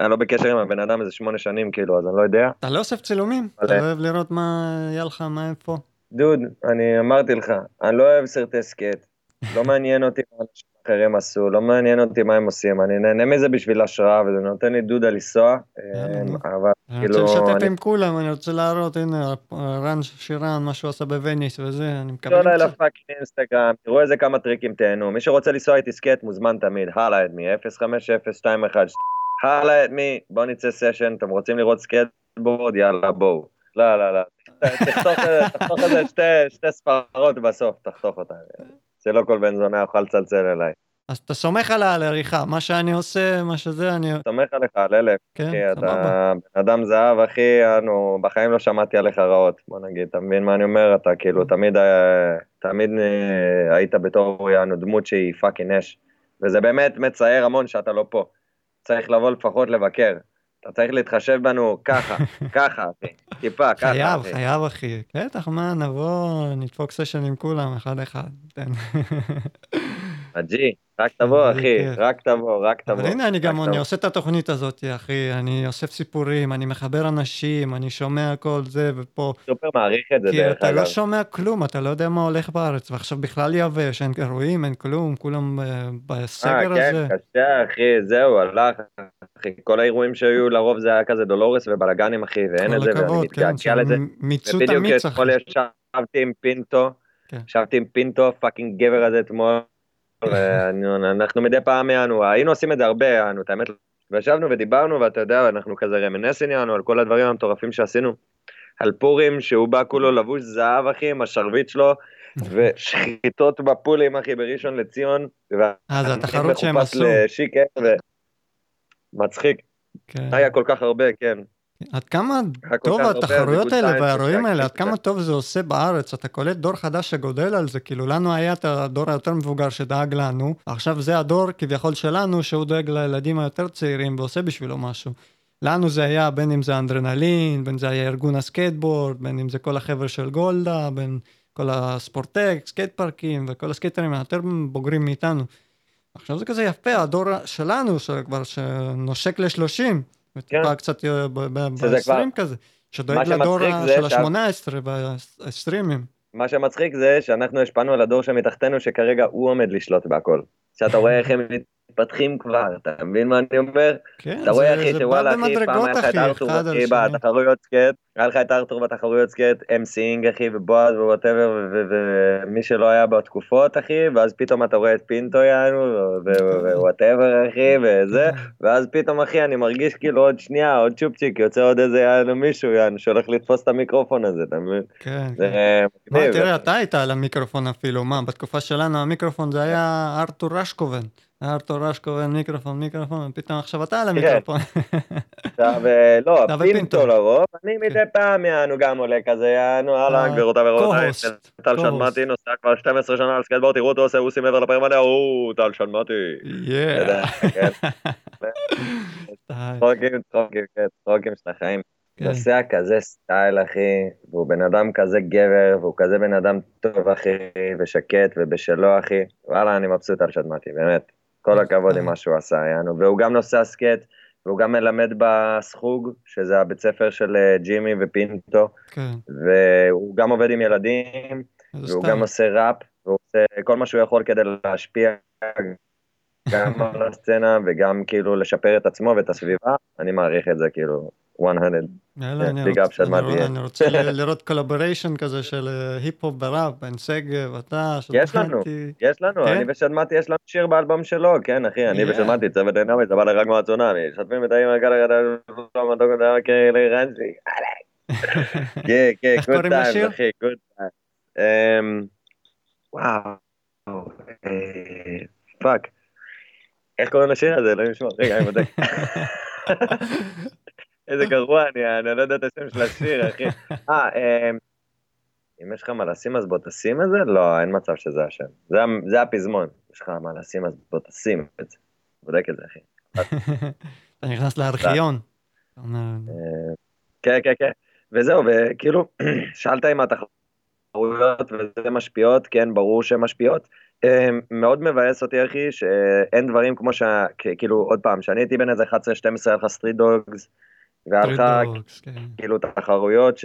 אני לא בקשר עם הבן אדם איזה שמונה שנים כאילו, אז אני לא יודע. אתה לא אוסף צילומים? אתה לא אוהב לראות מה היה לך, מה איפה? דוד, אני אמרתי לך, אני לא אוהב סרטי skate. לא מעניין אותי מה אנשים אחרים עשו, לא מעניין אותי מה הם עושים, אני נהנה מזה בשביל השראה, וזה נותן לי דודה לנסוע, אמ, אבל כאילו... אני רוצה לשתף עם כולם, אני רוצה להראות, הנה, רן שירן, מה שהוא עשה בווניס וזה, אני מקבל... לא לילה fucking אינסטגרם, תראו איזה כמה טריקים תהנו, מי שרוצה לנסוע איתי skate מוזמן תמיד, הלאה את מי, 05021, הלאה את מי, בוא נצא session, אתם רוצים לראות סקייטבורד, יאללה בואו. לא, לא, לא, תחתוך את זה שתי ספרות בסוף, תחתוך אותה. שלא כל בן זונה יוכל לצלצל אליי. אז אתה סומך עליי על עריכה, מה שאני עושה, מה שזה, אני... סומך עליך על אלף, כן, אחי, אתה בן אדם זהב, אחי, יענו, בחיים לא שמעתי עליך רעות, בוא נגיד, אתה מבין מה אני אומר? אתה כאילו תמיד, אה, תמיד אה, היית בתור יענו דמות שהיא fucking אש, וזה באמת מצער המון שאתה לא פה. צריך לבוא לפחות לבקר. אתה צריך להתחשב בנו ככה, ככה, אחי, טיפה, ככה, חייב, אחי. חייב, אחי. בטח, מה, נבוא, נדפוק סשן עם כולם, אחד-אחד. הג'י, רק תבוא, אחי, כן. רק תבוא, רק תבוא. אבל הנה, אני גם, עושה את התוכנית הזאת, אחי, אני אוסף סיפורים, אני מחבר אנשים, אני שומע כל זה, ופה... סופר מעריך את זה, דרך אגב. כי אתה לא שומע כלום, אתה לא יודע מה הולך בארץ, ועכשיו בכלל יבש, אין אירועים, אין כלום, כולם בסגר הזה. אה, כן, קשה, אחי, זהו, הלך, אחי, כל האירועים שהיו לרוב זה היה כזה דולורס ובלאגנים, אחי, ואין את זה, ואני מתגעגע כן, לזה. מיצו את המיץ, אחי. ובדיוק אתמול ישבתי עם פינטו, כן. ישבתי עם פינטו, fucking גבר הזה אתמול. אנחנו מדי פעם יענו, היינו עושים את זה הרבה יענו, את האמת, וישבנו ודיברנו, ואתה יודע, אנחנו כזה reminiscing יענו על כל הדברים המטורפים שעשינו. על פורים, שהוא בא כולו לבוש זהב, אחי, עם השרביט שלו, ושחיטות בפולים, אחי, בראשון לציון. אה, זה התחרות שהם עשו. לשיקר, ומצחיק. כן. היה כל כך הרבה, כן. עד כמה טוב התחרויות האלה והאירועים האלה, עד כמה טוב זה עושה בארץ, אתה קולט דור חדש שגודל על זה, כאילו לנו היה את הדור היותר מבוגר שדאג לנו, עכשיו זה הדור כביכול שלנו, שהוא דואג לילדים היותר צעירים ועושה בשבילו משהו. לנו זה היה, בין אם זה אדרנלין, בין אם זה היה ארגון הסקייטבורד, בין אם זה כל החבר'ה של גולדה, בין כל הספורטק, skate פארקים וכל הסקייטרים היותר בוגרים מאיתנו. עכשיו זה כזה יפה, הדור שלנו, שכבר שנושק ל-30, וטיפה כן. קצת אה, ב-20 כזה, שדואג לדור של ה-18 וה-20. מה שמצחיק זה שאנחנו השפענו על הדור שמתחתנו שכרגע הוא עומד לשלוט בהכל. שאתה רואה איך הם מתפתחים כבר, אתה מבין מה אני אומר? כן, אתה רואה זה, אחי זה שוואלה אחי פעם אחת ארתור אחי בתחרויות skate, היה לך את ארתור בתחרויות skate, MCing אחי, ובועז ו whatever, ומי שלא היה בתקופות אחי, ואז פתאום אתה רואה את פינטו יענו, ו whatever אחי, וזה, ואז פתאום אחי אני מרגיש כאילו עוד שנייה, עוד צ'ופצ'יק, יוצא עוד איזה יענו מישהו יענו, שהולך לתפוס את המיקרופון הזה, אתה מבין? כן, כן. תראה, אתה היית על המיקרופון אפילו, מה, בתקופה שלנו המיקרופון זה היה ארתור רשקובן. ארתור רשקובן מיקרופון מיקרופון ופתאום עכשיו אתה על המיקרופון. עכשיו לא פינטו לרוב אני מדי פעם יענו גם עולה כזה יענו אהלן גבירותיי ורבותיי טל שדמתי נוסע כבר 12 שנה על סקייטבורד תראו אותו עושה אוסי מעבר לפירמידה הוא טל שדמתי. צחוקים צחוקים צחוקים של החיים. נוסע כזה סטייל אחי והוא בן אדם כזה גבר והוא כזה בן אדם טוב אחי ושקט ובשלו אחי וואלה אני מבסוט על שדמתי באמת. כל הכבוד עם מה שהוא עשה, יענו. והוא גם נוסע skate, והוא גם מלמד בסחוג, שזה הבית ספר של אה, ג'ימי ופינטו, כן. והוא גם עובד עם ילדים, והוא סתם. גם עושה ראפ, והוא עושה כל מה שהוא יכול כדי להשפיע גם על הסצנה וגם כאילו לשפר את עצמו ואת הסביבה, אני מעריך את זה כאילו 100. אני רוצה לראות collaboration כזה של אה, היפ-הופ בראפ, בין שגב, אתה, יש לנו, יש לנו, כן? אני ושדמתי יש לנו שיר באלבום שלו, כן אחי, אני ושדמתי, צוות דינמי, זה בא לרק מהצונאמי, שוטפים את גל הגל, כן, כן, good time, אחי, good time. וואו, fuck. איך קוראים לשיר הזה? לא נשמע, רגע, אני בודק. איזה גרוע אני, אני לא יודע את השם של השיר, אחי. אה, אמ, אם יש לך מה לשים אז בוא תשים את זה? לא, אין מצב שזה השם. זה הפזמון. יש לך מה לשים אז בוא תשים את זה. בודק את זה, אחי. אתה נכנס לארכיון. אה, כן, כן, כן. וזהו, וכאילו, שאלת אם התחרויות וזה משפיעות, כן, ברור שהן משפיעות. מאוד מבאס אותי, אחי, שאין דברים כמו ש... כאילו, עוד פעם, כשאני הייתי בן איזה 11-12, היה לך Street Dogs, והיה לך כן. כאילו תחרויות ש...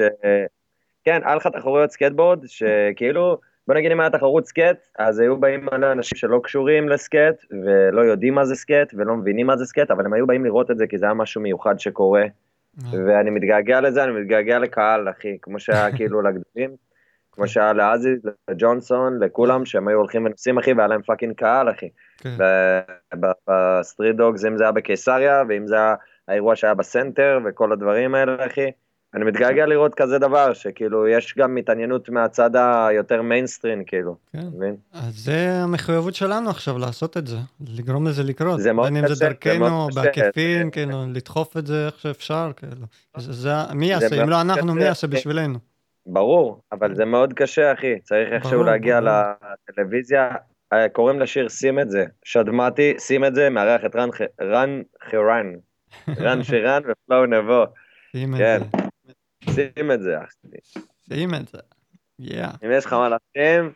כן, היה לך תחרויות סקטבורד, שכאילו, בוא נגיד אם היה תחרות skate, אז היו באים מלא אנשים שלא קשורים ל skate, ולא יודעים מה זה skate, ולא מבינים מה זה skate, אבל הם היו באים לראות את זה כי זה היה משהו מיוחד שקורה. אה. ואני מתגעגע לזה, אני מתגעגע לקהל, אחי, כמו שהיה כאילו לגדולים, כמו שהיה לאזי, לג'ונסון, לכולם, שהם היו הולכים ונוסעים, אחי, והיה להם fucking קהל, אחי. כן. ב Street Dogs, אם זה היה בקיסריה, ואם זה היה האירוע שהיה בסנטר וכל הדברים האלה, אחי. אני מתגעגע לראות כזה דבר, שכאילו, יש גם התעניינות מהצד היותר מיינסטרים, כאילו, כן. מבין? אז זה המחויבות שלנו עכשיו, לעשות את זה, לגרום לזה לקרות. זה מאוד קשה, בין אם זה דרכנו, בעקיפין, כאילו, לדחוף את זה איך שאפשר, כאילו. זה, זה, מי יעשה? אם לא אנחנו, מי יעשה בשבילנו? ברור, אבל זה מאוד קשה, אחי. צריך איכשהו להגיע לטלוויזיה. אה, קוראים לשיר שים את זה. שדמתי, שים את זה, מארח את רן חירן. רן שירן ופלואו נבו. שים את כן. זה. שים את זה, אח שלי. שים את זה. יא. אם יש לך מה לשים,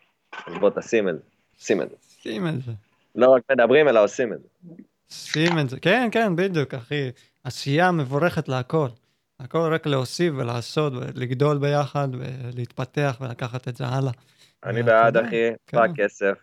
אז בוא תשים את זה. שים את זה. שים את זה. לא רק מדברים, אלא עושים את זה. שים את זה. כן, כן, בדיוק, אחי. עשייה מבורכת להכל. הכל רק להוסיף ולעשות ולגדול ביחד ולהתפתח ולקחת את זה הלאה. אני בעד, אחי. כן. פאק כסף.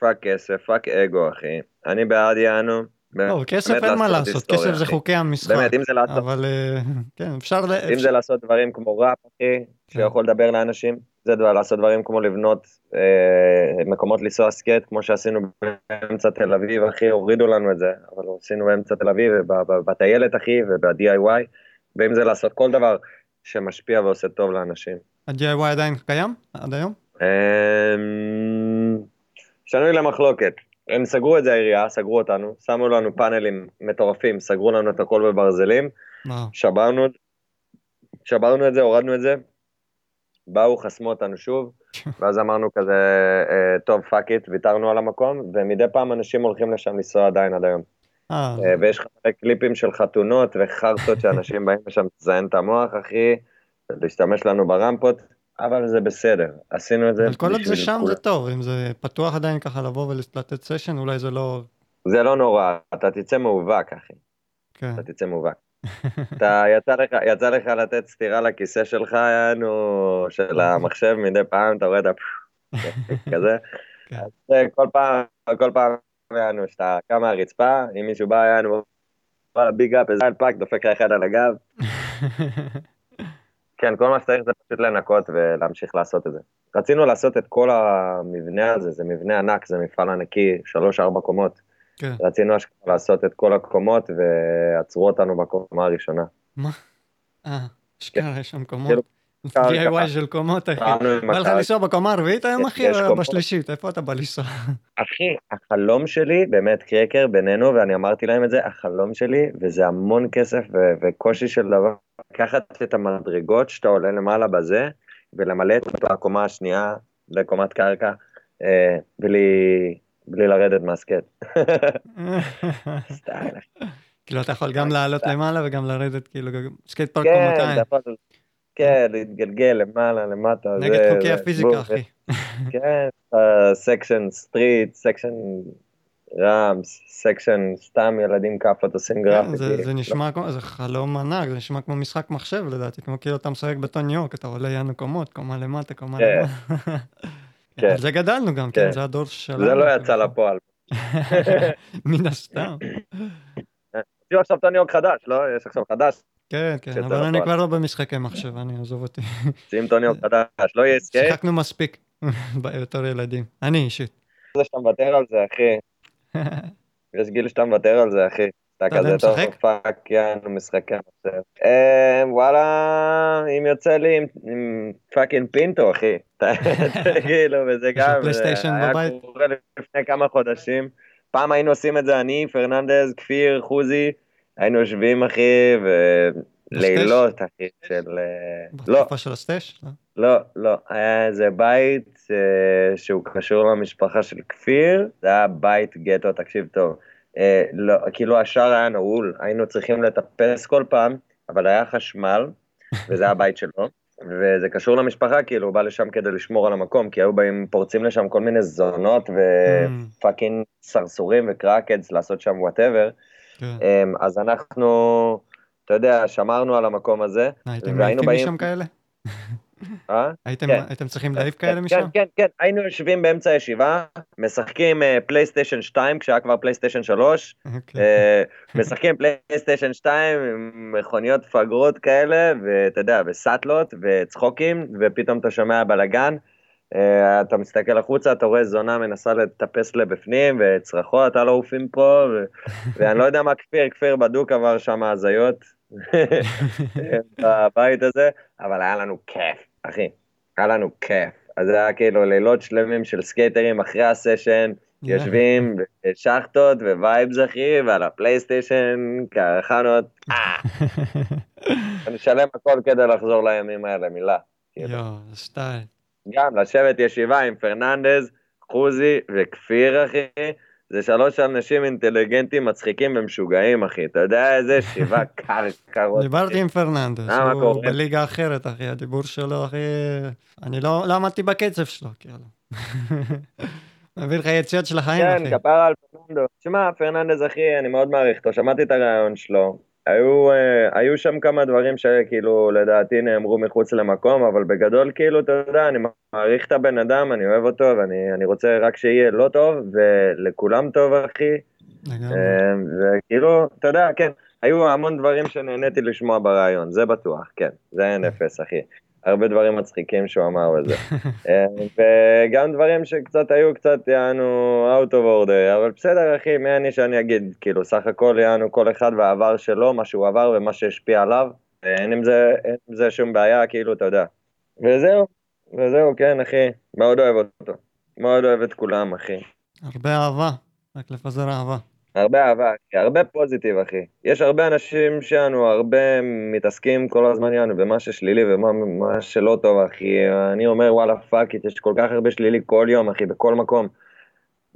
fuck כסף, fuck אגו, אחי. אני בעד יענו. לא, כסף אין מה לעשות, כסף זה חוקי המשחק. באמת, אם זה לעשות... אבל אה, כן, אפשר... אם זה לעשות דברים כמו ראפ, אחי, כן. שיכול לדבר לאנשים, זה לעשות דברים כמו לבנות אה, מקומות לנסוע skate, כמו שעשינו באמצע תל אביב, אחי, הורידו לנו את זה, אבל עשינו באמצע תל אביב, בטיילת, אחי, וב-DIY, ואם זה לעשות כל דבר שמשפיע ועושה טוב לאנשים. ה-DIY עדיין קיים עד היום? אמ, שנוי למחלוקת. הם סגרו את זה העירייה, סגרו אותנו, שמו לנו פאנלים מטורפים, סגרו לנו את הכל בברזלים, שברנו, שברנו את זה, הורדנו את זה, באו, חסמו אותנו שוב, ואז אמרנו כזה, אה, טוב, fuck it, ויתרנו על המקום, ומדי פעם אנשים הולכים לשם לנסוע עדיין עד היום. אה. אה, ויש לך קליפים של חתונות וחרטות שאנשים באים לשם לזיין את המוח, אחי, להשתמש לנו ברמפות, אבל זה בסדר, עשינו את זה. אבל כל עוד זה שם זה טוב, אם זה פתוח עדיין ככה לבוא ולתת סשן, אולי זה לא... זה לא נורא, אתה תצא מאובק, אחי. כן. אתה תצא מאובק. אתה, יצא לך, יצא לך לתת סטירה לכיסא שלך, יענו, של המחשב, מדי פעם אתה רואה את ה... כזה. כן. אז כל פעם, כל פעם, יענו, שאתה קם מהרצפה, אם מישהו בא, יענו, וואלה, ביג אפ, איזה אלפק, דופק לך אחד על הגב. כן, כל מה שצריך זה פשוט לנקות ולהמשיך לעשות את זה. רצינו לעשות את כל המבנה הזה, זה מבנה ענק, זה מפעל ענקי, שלוש-ארבע קומות. כן. רצינו אשכרה לעשות את כל הקומות ועצרו אותנו בקומה הראשונה. מה? אה, אשכרה, יש שם קומות. כאילו, DIY של קומות, אחי. בא לך. לנסוע בקומה הרביעית היום, אחי, או. בשלישית? איפה אתה בא לנסוע? אחי, החלום שלי, באמת קרקר בינינו, ואני אמרתי להם את זה, החלום שלי, וזה המון כסף וקושי של דבר, לקחת את המדרגות שאתה עולה למעלה בזה, ולמלא את הקומה השנייה לקומת קרקע, אה, בלי, בלי לרדת מהסקט. סטייל. כאילו, אתה יכול גם לעלות למעלה וגם לרדת, כאילו, skate park כן, יכול, כן, להתגלגל למעלה, למטה. נגד חוקי הפיזיקה, אחי. כן, section street, section ramps, section סתם ילדים כאפות עושים כן, גרפיטי. זה- זה נשמע כמו, זה חלום ענק, זה נשמע כמו משחק מחשב לדעתי, כמו כאילו אתה משחק בטוני הוק, אתה עולה יענו קומות, קומה למטה, קומה כן. למטה. כן. זה גדלנו גם, כן. כן, זה הדור שלנו. זה לא יצא לפועל. מן הסתם. תראו עכשיו טוני הוק חדש, לא? יש עכשיו חדש, כן, כן, אבל אני. כבר לא במשחקי מחשב, אני עזוב אותי. שים טוני הוק חדש, לא יהיה skate, שיחקנו מספיק בתור ילדים. אני אישית. זה שאתה מוותר על זה, אחי. יש גיל שאתה מוותר על זה, אחי. אתה כזה טוב? fuck, יענו, משחקי מחשב. אה, וואלה, אם יוצא לי עם- fucking פינטו, אחי. כאילו, וזה גם, פלייסטיישן היה? קורה לפני כמה חודשים. פעם היינו עושים את זה אני, פרננדז, כפיר, חוזי, היינו יושבים, אחי, ולילות, אחי, של... אה, לא, בתקופה של ה stash? לא. לא, לא, היה איזה בית אה, שהוא קשור למשפחה של כפיר, זה היה בית גטו, תקשיב טוב. אה, לא, כאילו השער היה נעול, היינו צריכים לטפס כל פעם, אבל היה חשמל, וזה הבית שלו, וזה קשור למשפחה, כאילו, הוא בא לשם כדי לשמור על המקום, כי היו באים, פורצים לשם כל מיני זונות ו fucking סרסורים ו crackheads לעשות שם whatever, כן. אז אנחנו, אתה יודע, שמרנו על המקום הזה, הייתם מעיפים באים- משם כאלה? אה? הייתם כן. הייתם צריכים להעיף כאלה כן, משם? כן, כן, כן, היינו יושבים באמצע הישיבה, משחקים אה, פלייסטיישן 2, כשהיה כבר פלייסטיישן 3, אוקיי. אה, משחקים פלייסטיישן 2 עם מכוניות פגרות כאלה, ואתה יודע, וסאטלות וצחוקים, ופתאום אתה שומע בלאגן, אה, אתה מסתכל החוצה, אתה רואה זונה מנסה לטפס לבפנים, וצרחות, הלו עופים פה, ו- ואני לא יודע מה כפיר, כפיר בדוק עבר שם הזיות בבית הזה, אבל היה לנו כיף, אחי, היה לנו כיף. אז זה היה כאילו לילות שלמים של סקייטרים אחרי הסשן, יושבים בשחטות vibes אחי, ועל הפלייסטיישן, קרחנות, אה, אני אשלם הכל כדי לחזור לימים האלה, מילה. כאילו. יואו, סטייל. גם לשבת ישיבה עם פרננדז, חוזי וכפיר אחי, זה שלוש אנשים אינטליגנטים, מצחיקים ומשוגעים אחי, אתה יודע איזה ישיבה קר, קרות. דיברתי עם פרננדס, הוא? בליגה אחרת, אחי, הדיבור שלו, אחי, אני לא עמדתי בקצב שלו, כאילו. מביא לך יציאות של החיים, כן, אחי. כפרה על פרננדו. שמע, פרננדז אחי, אני מאוד מעריך אותו, שמעתי את הרעיון שלו. היו, אה, היו שם כמה דברים שכאילו לדעתי נאמרו מחוץ למקום, אבל בגדול כאילו, אתה יודע, אני מעריך את הבן אדם, אני אוהב אותו, ואני אני רוצה רק שיהיה לו טוב, ולכולם טוב, אחי. אה, וכאילו, אתה יודע, כן, היו המון דברים שנהניתי לשמוע ברעיון, זה בטוח, כן, זה אין אפס, אחי. הרבה דברים מצחיקים שהוא אמר בזה. אה, וגם דברים שקצת היו קצת, יענו, out of order, אבל בסדר, אחי, מי אני שאני אגיד, כאילו, סך הכל, יענו, כל אחד והעבר שלו, מה שהוא עבר ומה שהשפיע עליו, אין עם זה, אין עם זה שום בעיה, כאילו, אתה יודע. וזהו, וזהו, כן, אחי, מאוד אוהב אותו. מאוד אוהב את כולם, אחי. הרבה אהבה, רק לפזר אהבה. הרבה אהבה, הרבה positive, אחי. יש הרבה אנשים שלנו, הרבה מתעסקים כל הזמן, יענו, במה ששלילי ומה מה שלא טוב, אחי. אני אומר, וואלה, fuck it, יש כל כך הרבה שלילי כל יום, אחי, בכל מקום.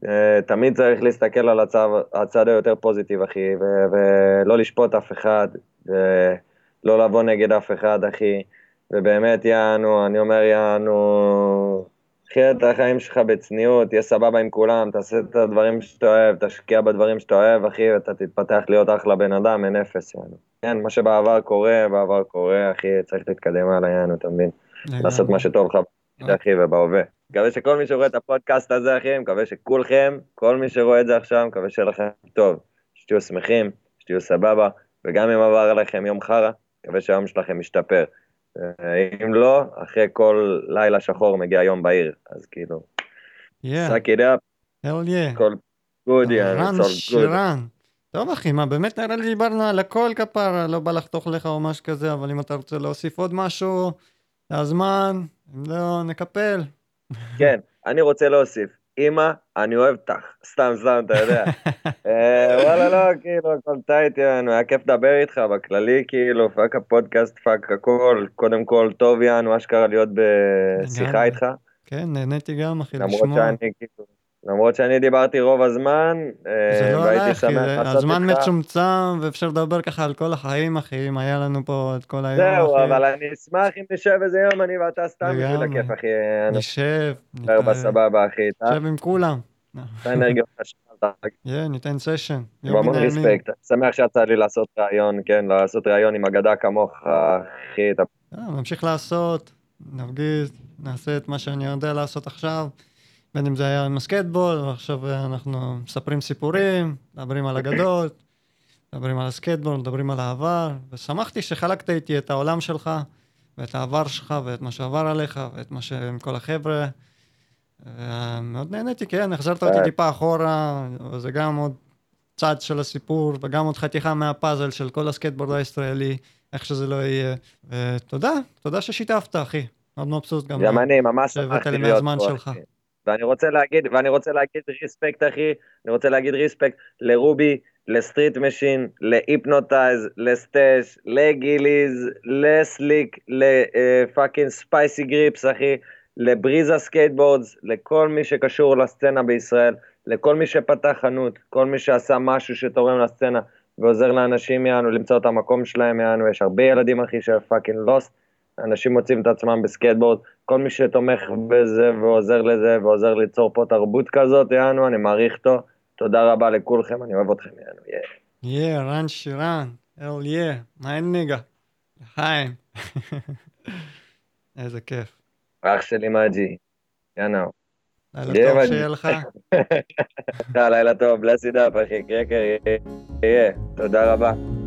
אה, תמיד צריך להסתכל על הצד, הצד היותר positive, אחי, ו- ולא לשפוט אף אחד, ולא לבוא נגד אף אחד, אחי. ובאמת, יענו, אני אומר, יענו, חי את החיים שלך בצניעות, תהיה סבבה עם כולם, תעשה את הדברים שאתה אוהב, תשקיע בדברים שאתה אוהב, אחי, ואתה תתפתח להיות אחלה בן אדם, אין אפס, יענו. כן, מה שבעבר קורה, בעבר קורה, אחי, צריך להתקדם הלאה, יענו, אתה מבין? לעשות מה שטוב לך, בעתיד, אחי, ובהווה. מקווה שכל מי שרואה את הפודקאסט הזה, אחי, מקווה שכולכם, כל מי שרואה את זה עכשיו, מקווה שיהיה לכם טוב, שתהיו שמחים, שתהיו סבבה, וגם אם עבר עליכם יום חרא, מקווה שהיום שלכם ישתפר. אה, אם לא, אחרי כל לילה שחור מגיע יום בהיר, אז כאילו, Yeah, suck it up, hell yeah. hell yeah, רן. שירן. טוב אחי, מה באמת נראה לי דיברנו על הכל כפרה, לא בא לחתוך לך או משהו כזה, אבל אם אתה רוצה להוסיף עוד משהו, זה הזמן, אם לא, נקפל. כן, אני רוצה להוסיף. אמא, אני אוהב אותך. סתם, סתם, אתה יודע. אה, וואלה, לא, כאילו, הכל tight, יענו, היה כיף לדבר איתך בכללי, כאילו, fuck הפודקאסט, fuck הכל. קודם כל, טוב, יענו, אשכרה להיות בשיחה. איתך. כן, נהניתי גם אחי למרות לשמוע. שאני, כאילו, למרות שאני דיברתי רוב הזמן, אה, זה לא והייתי שמח זה- לעשות הזמן איתך. מצומצם ואפשר לדבר ככה על כל החיים אחי, אם היה לנו פה את כל היום זהו, אחי. אבל אני אשמח אם נשב איזה יום, אני ואתה סתם בשביל. הכיף, אחי. נשב, נדבר בסבבה, אחי. נשב עם כולם. ניתן סשן. המון רספקט. שמח שיצא לי לעשות ראיון, כן, לעשות ראיון עם אגדה כמוך, אחי, אתה אה, נמשיך לעשות, נפגיז, נעשה את מה שאני יודע לעשות עכשיו. בין אם זה היה עם הסקטבול, ועכשיו אנחנו מספרים סיפורים, מדברים על אגדות, מדברים על הסקטבול, מדברים על העבר, ושמחתי שחלקת איתי את העולם שלך, ואת העבר שלך, ואת מה שעבר עליך, ואת מה שעם כל החבר'ה. מאוד נהניתי, כן, החזרת אותי. טיפה אחורה, וזה גם עוד צד של הסיפור, וגם עוד חתיכה מהפאזל של כל הסקטבורד הישראלי, איך שזה לא יהיה. ותודה, תודה ששיתפת, אחי. מאוד מבסוט גם. גם אני ממש שמחתי לי להיות פה, שלך. ואני רוצה להגיד, ואני רוצה להגיד respect, אחי, אני רוצה להגיד respect לרובי, ל Street Machine, ל Hypnotize, ל Stash, לגיליז, לסליק, ל fucking Spicy Grips, אחי, לבריזה Skateboards, לכל מי שקשור לסצנה בישראל, לכל מי שפתח חנות, כל מי שעשה משהו שתורם לסצנה ועוזר לאנשים, יענו, למצוא את המקום שלהם, יענו, יש הרבה ילדים, אחי, ש fucking lost, אנשים מוצאים את עצמם בסקייטבורד, כל מי שתומך בזה ועוזר לזה ועוזר ליצור פה תרבות כזאת, יענו, אני מעריך אותו. תודה רבה לכולכם, אני אוהב אתכם, יענו, yeah. Yeah, רן שירן, hell yeah, my nigga? לחיים. איזה כיף. אח שלי מג'י, יאנו. לילה טוב. שיהיה לך. לילה טוב, it up, אחי, קרקר, יהיה. תודה רבה.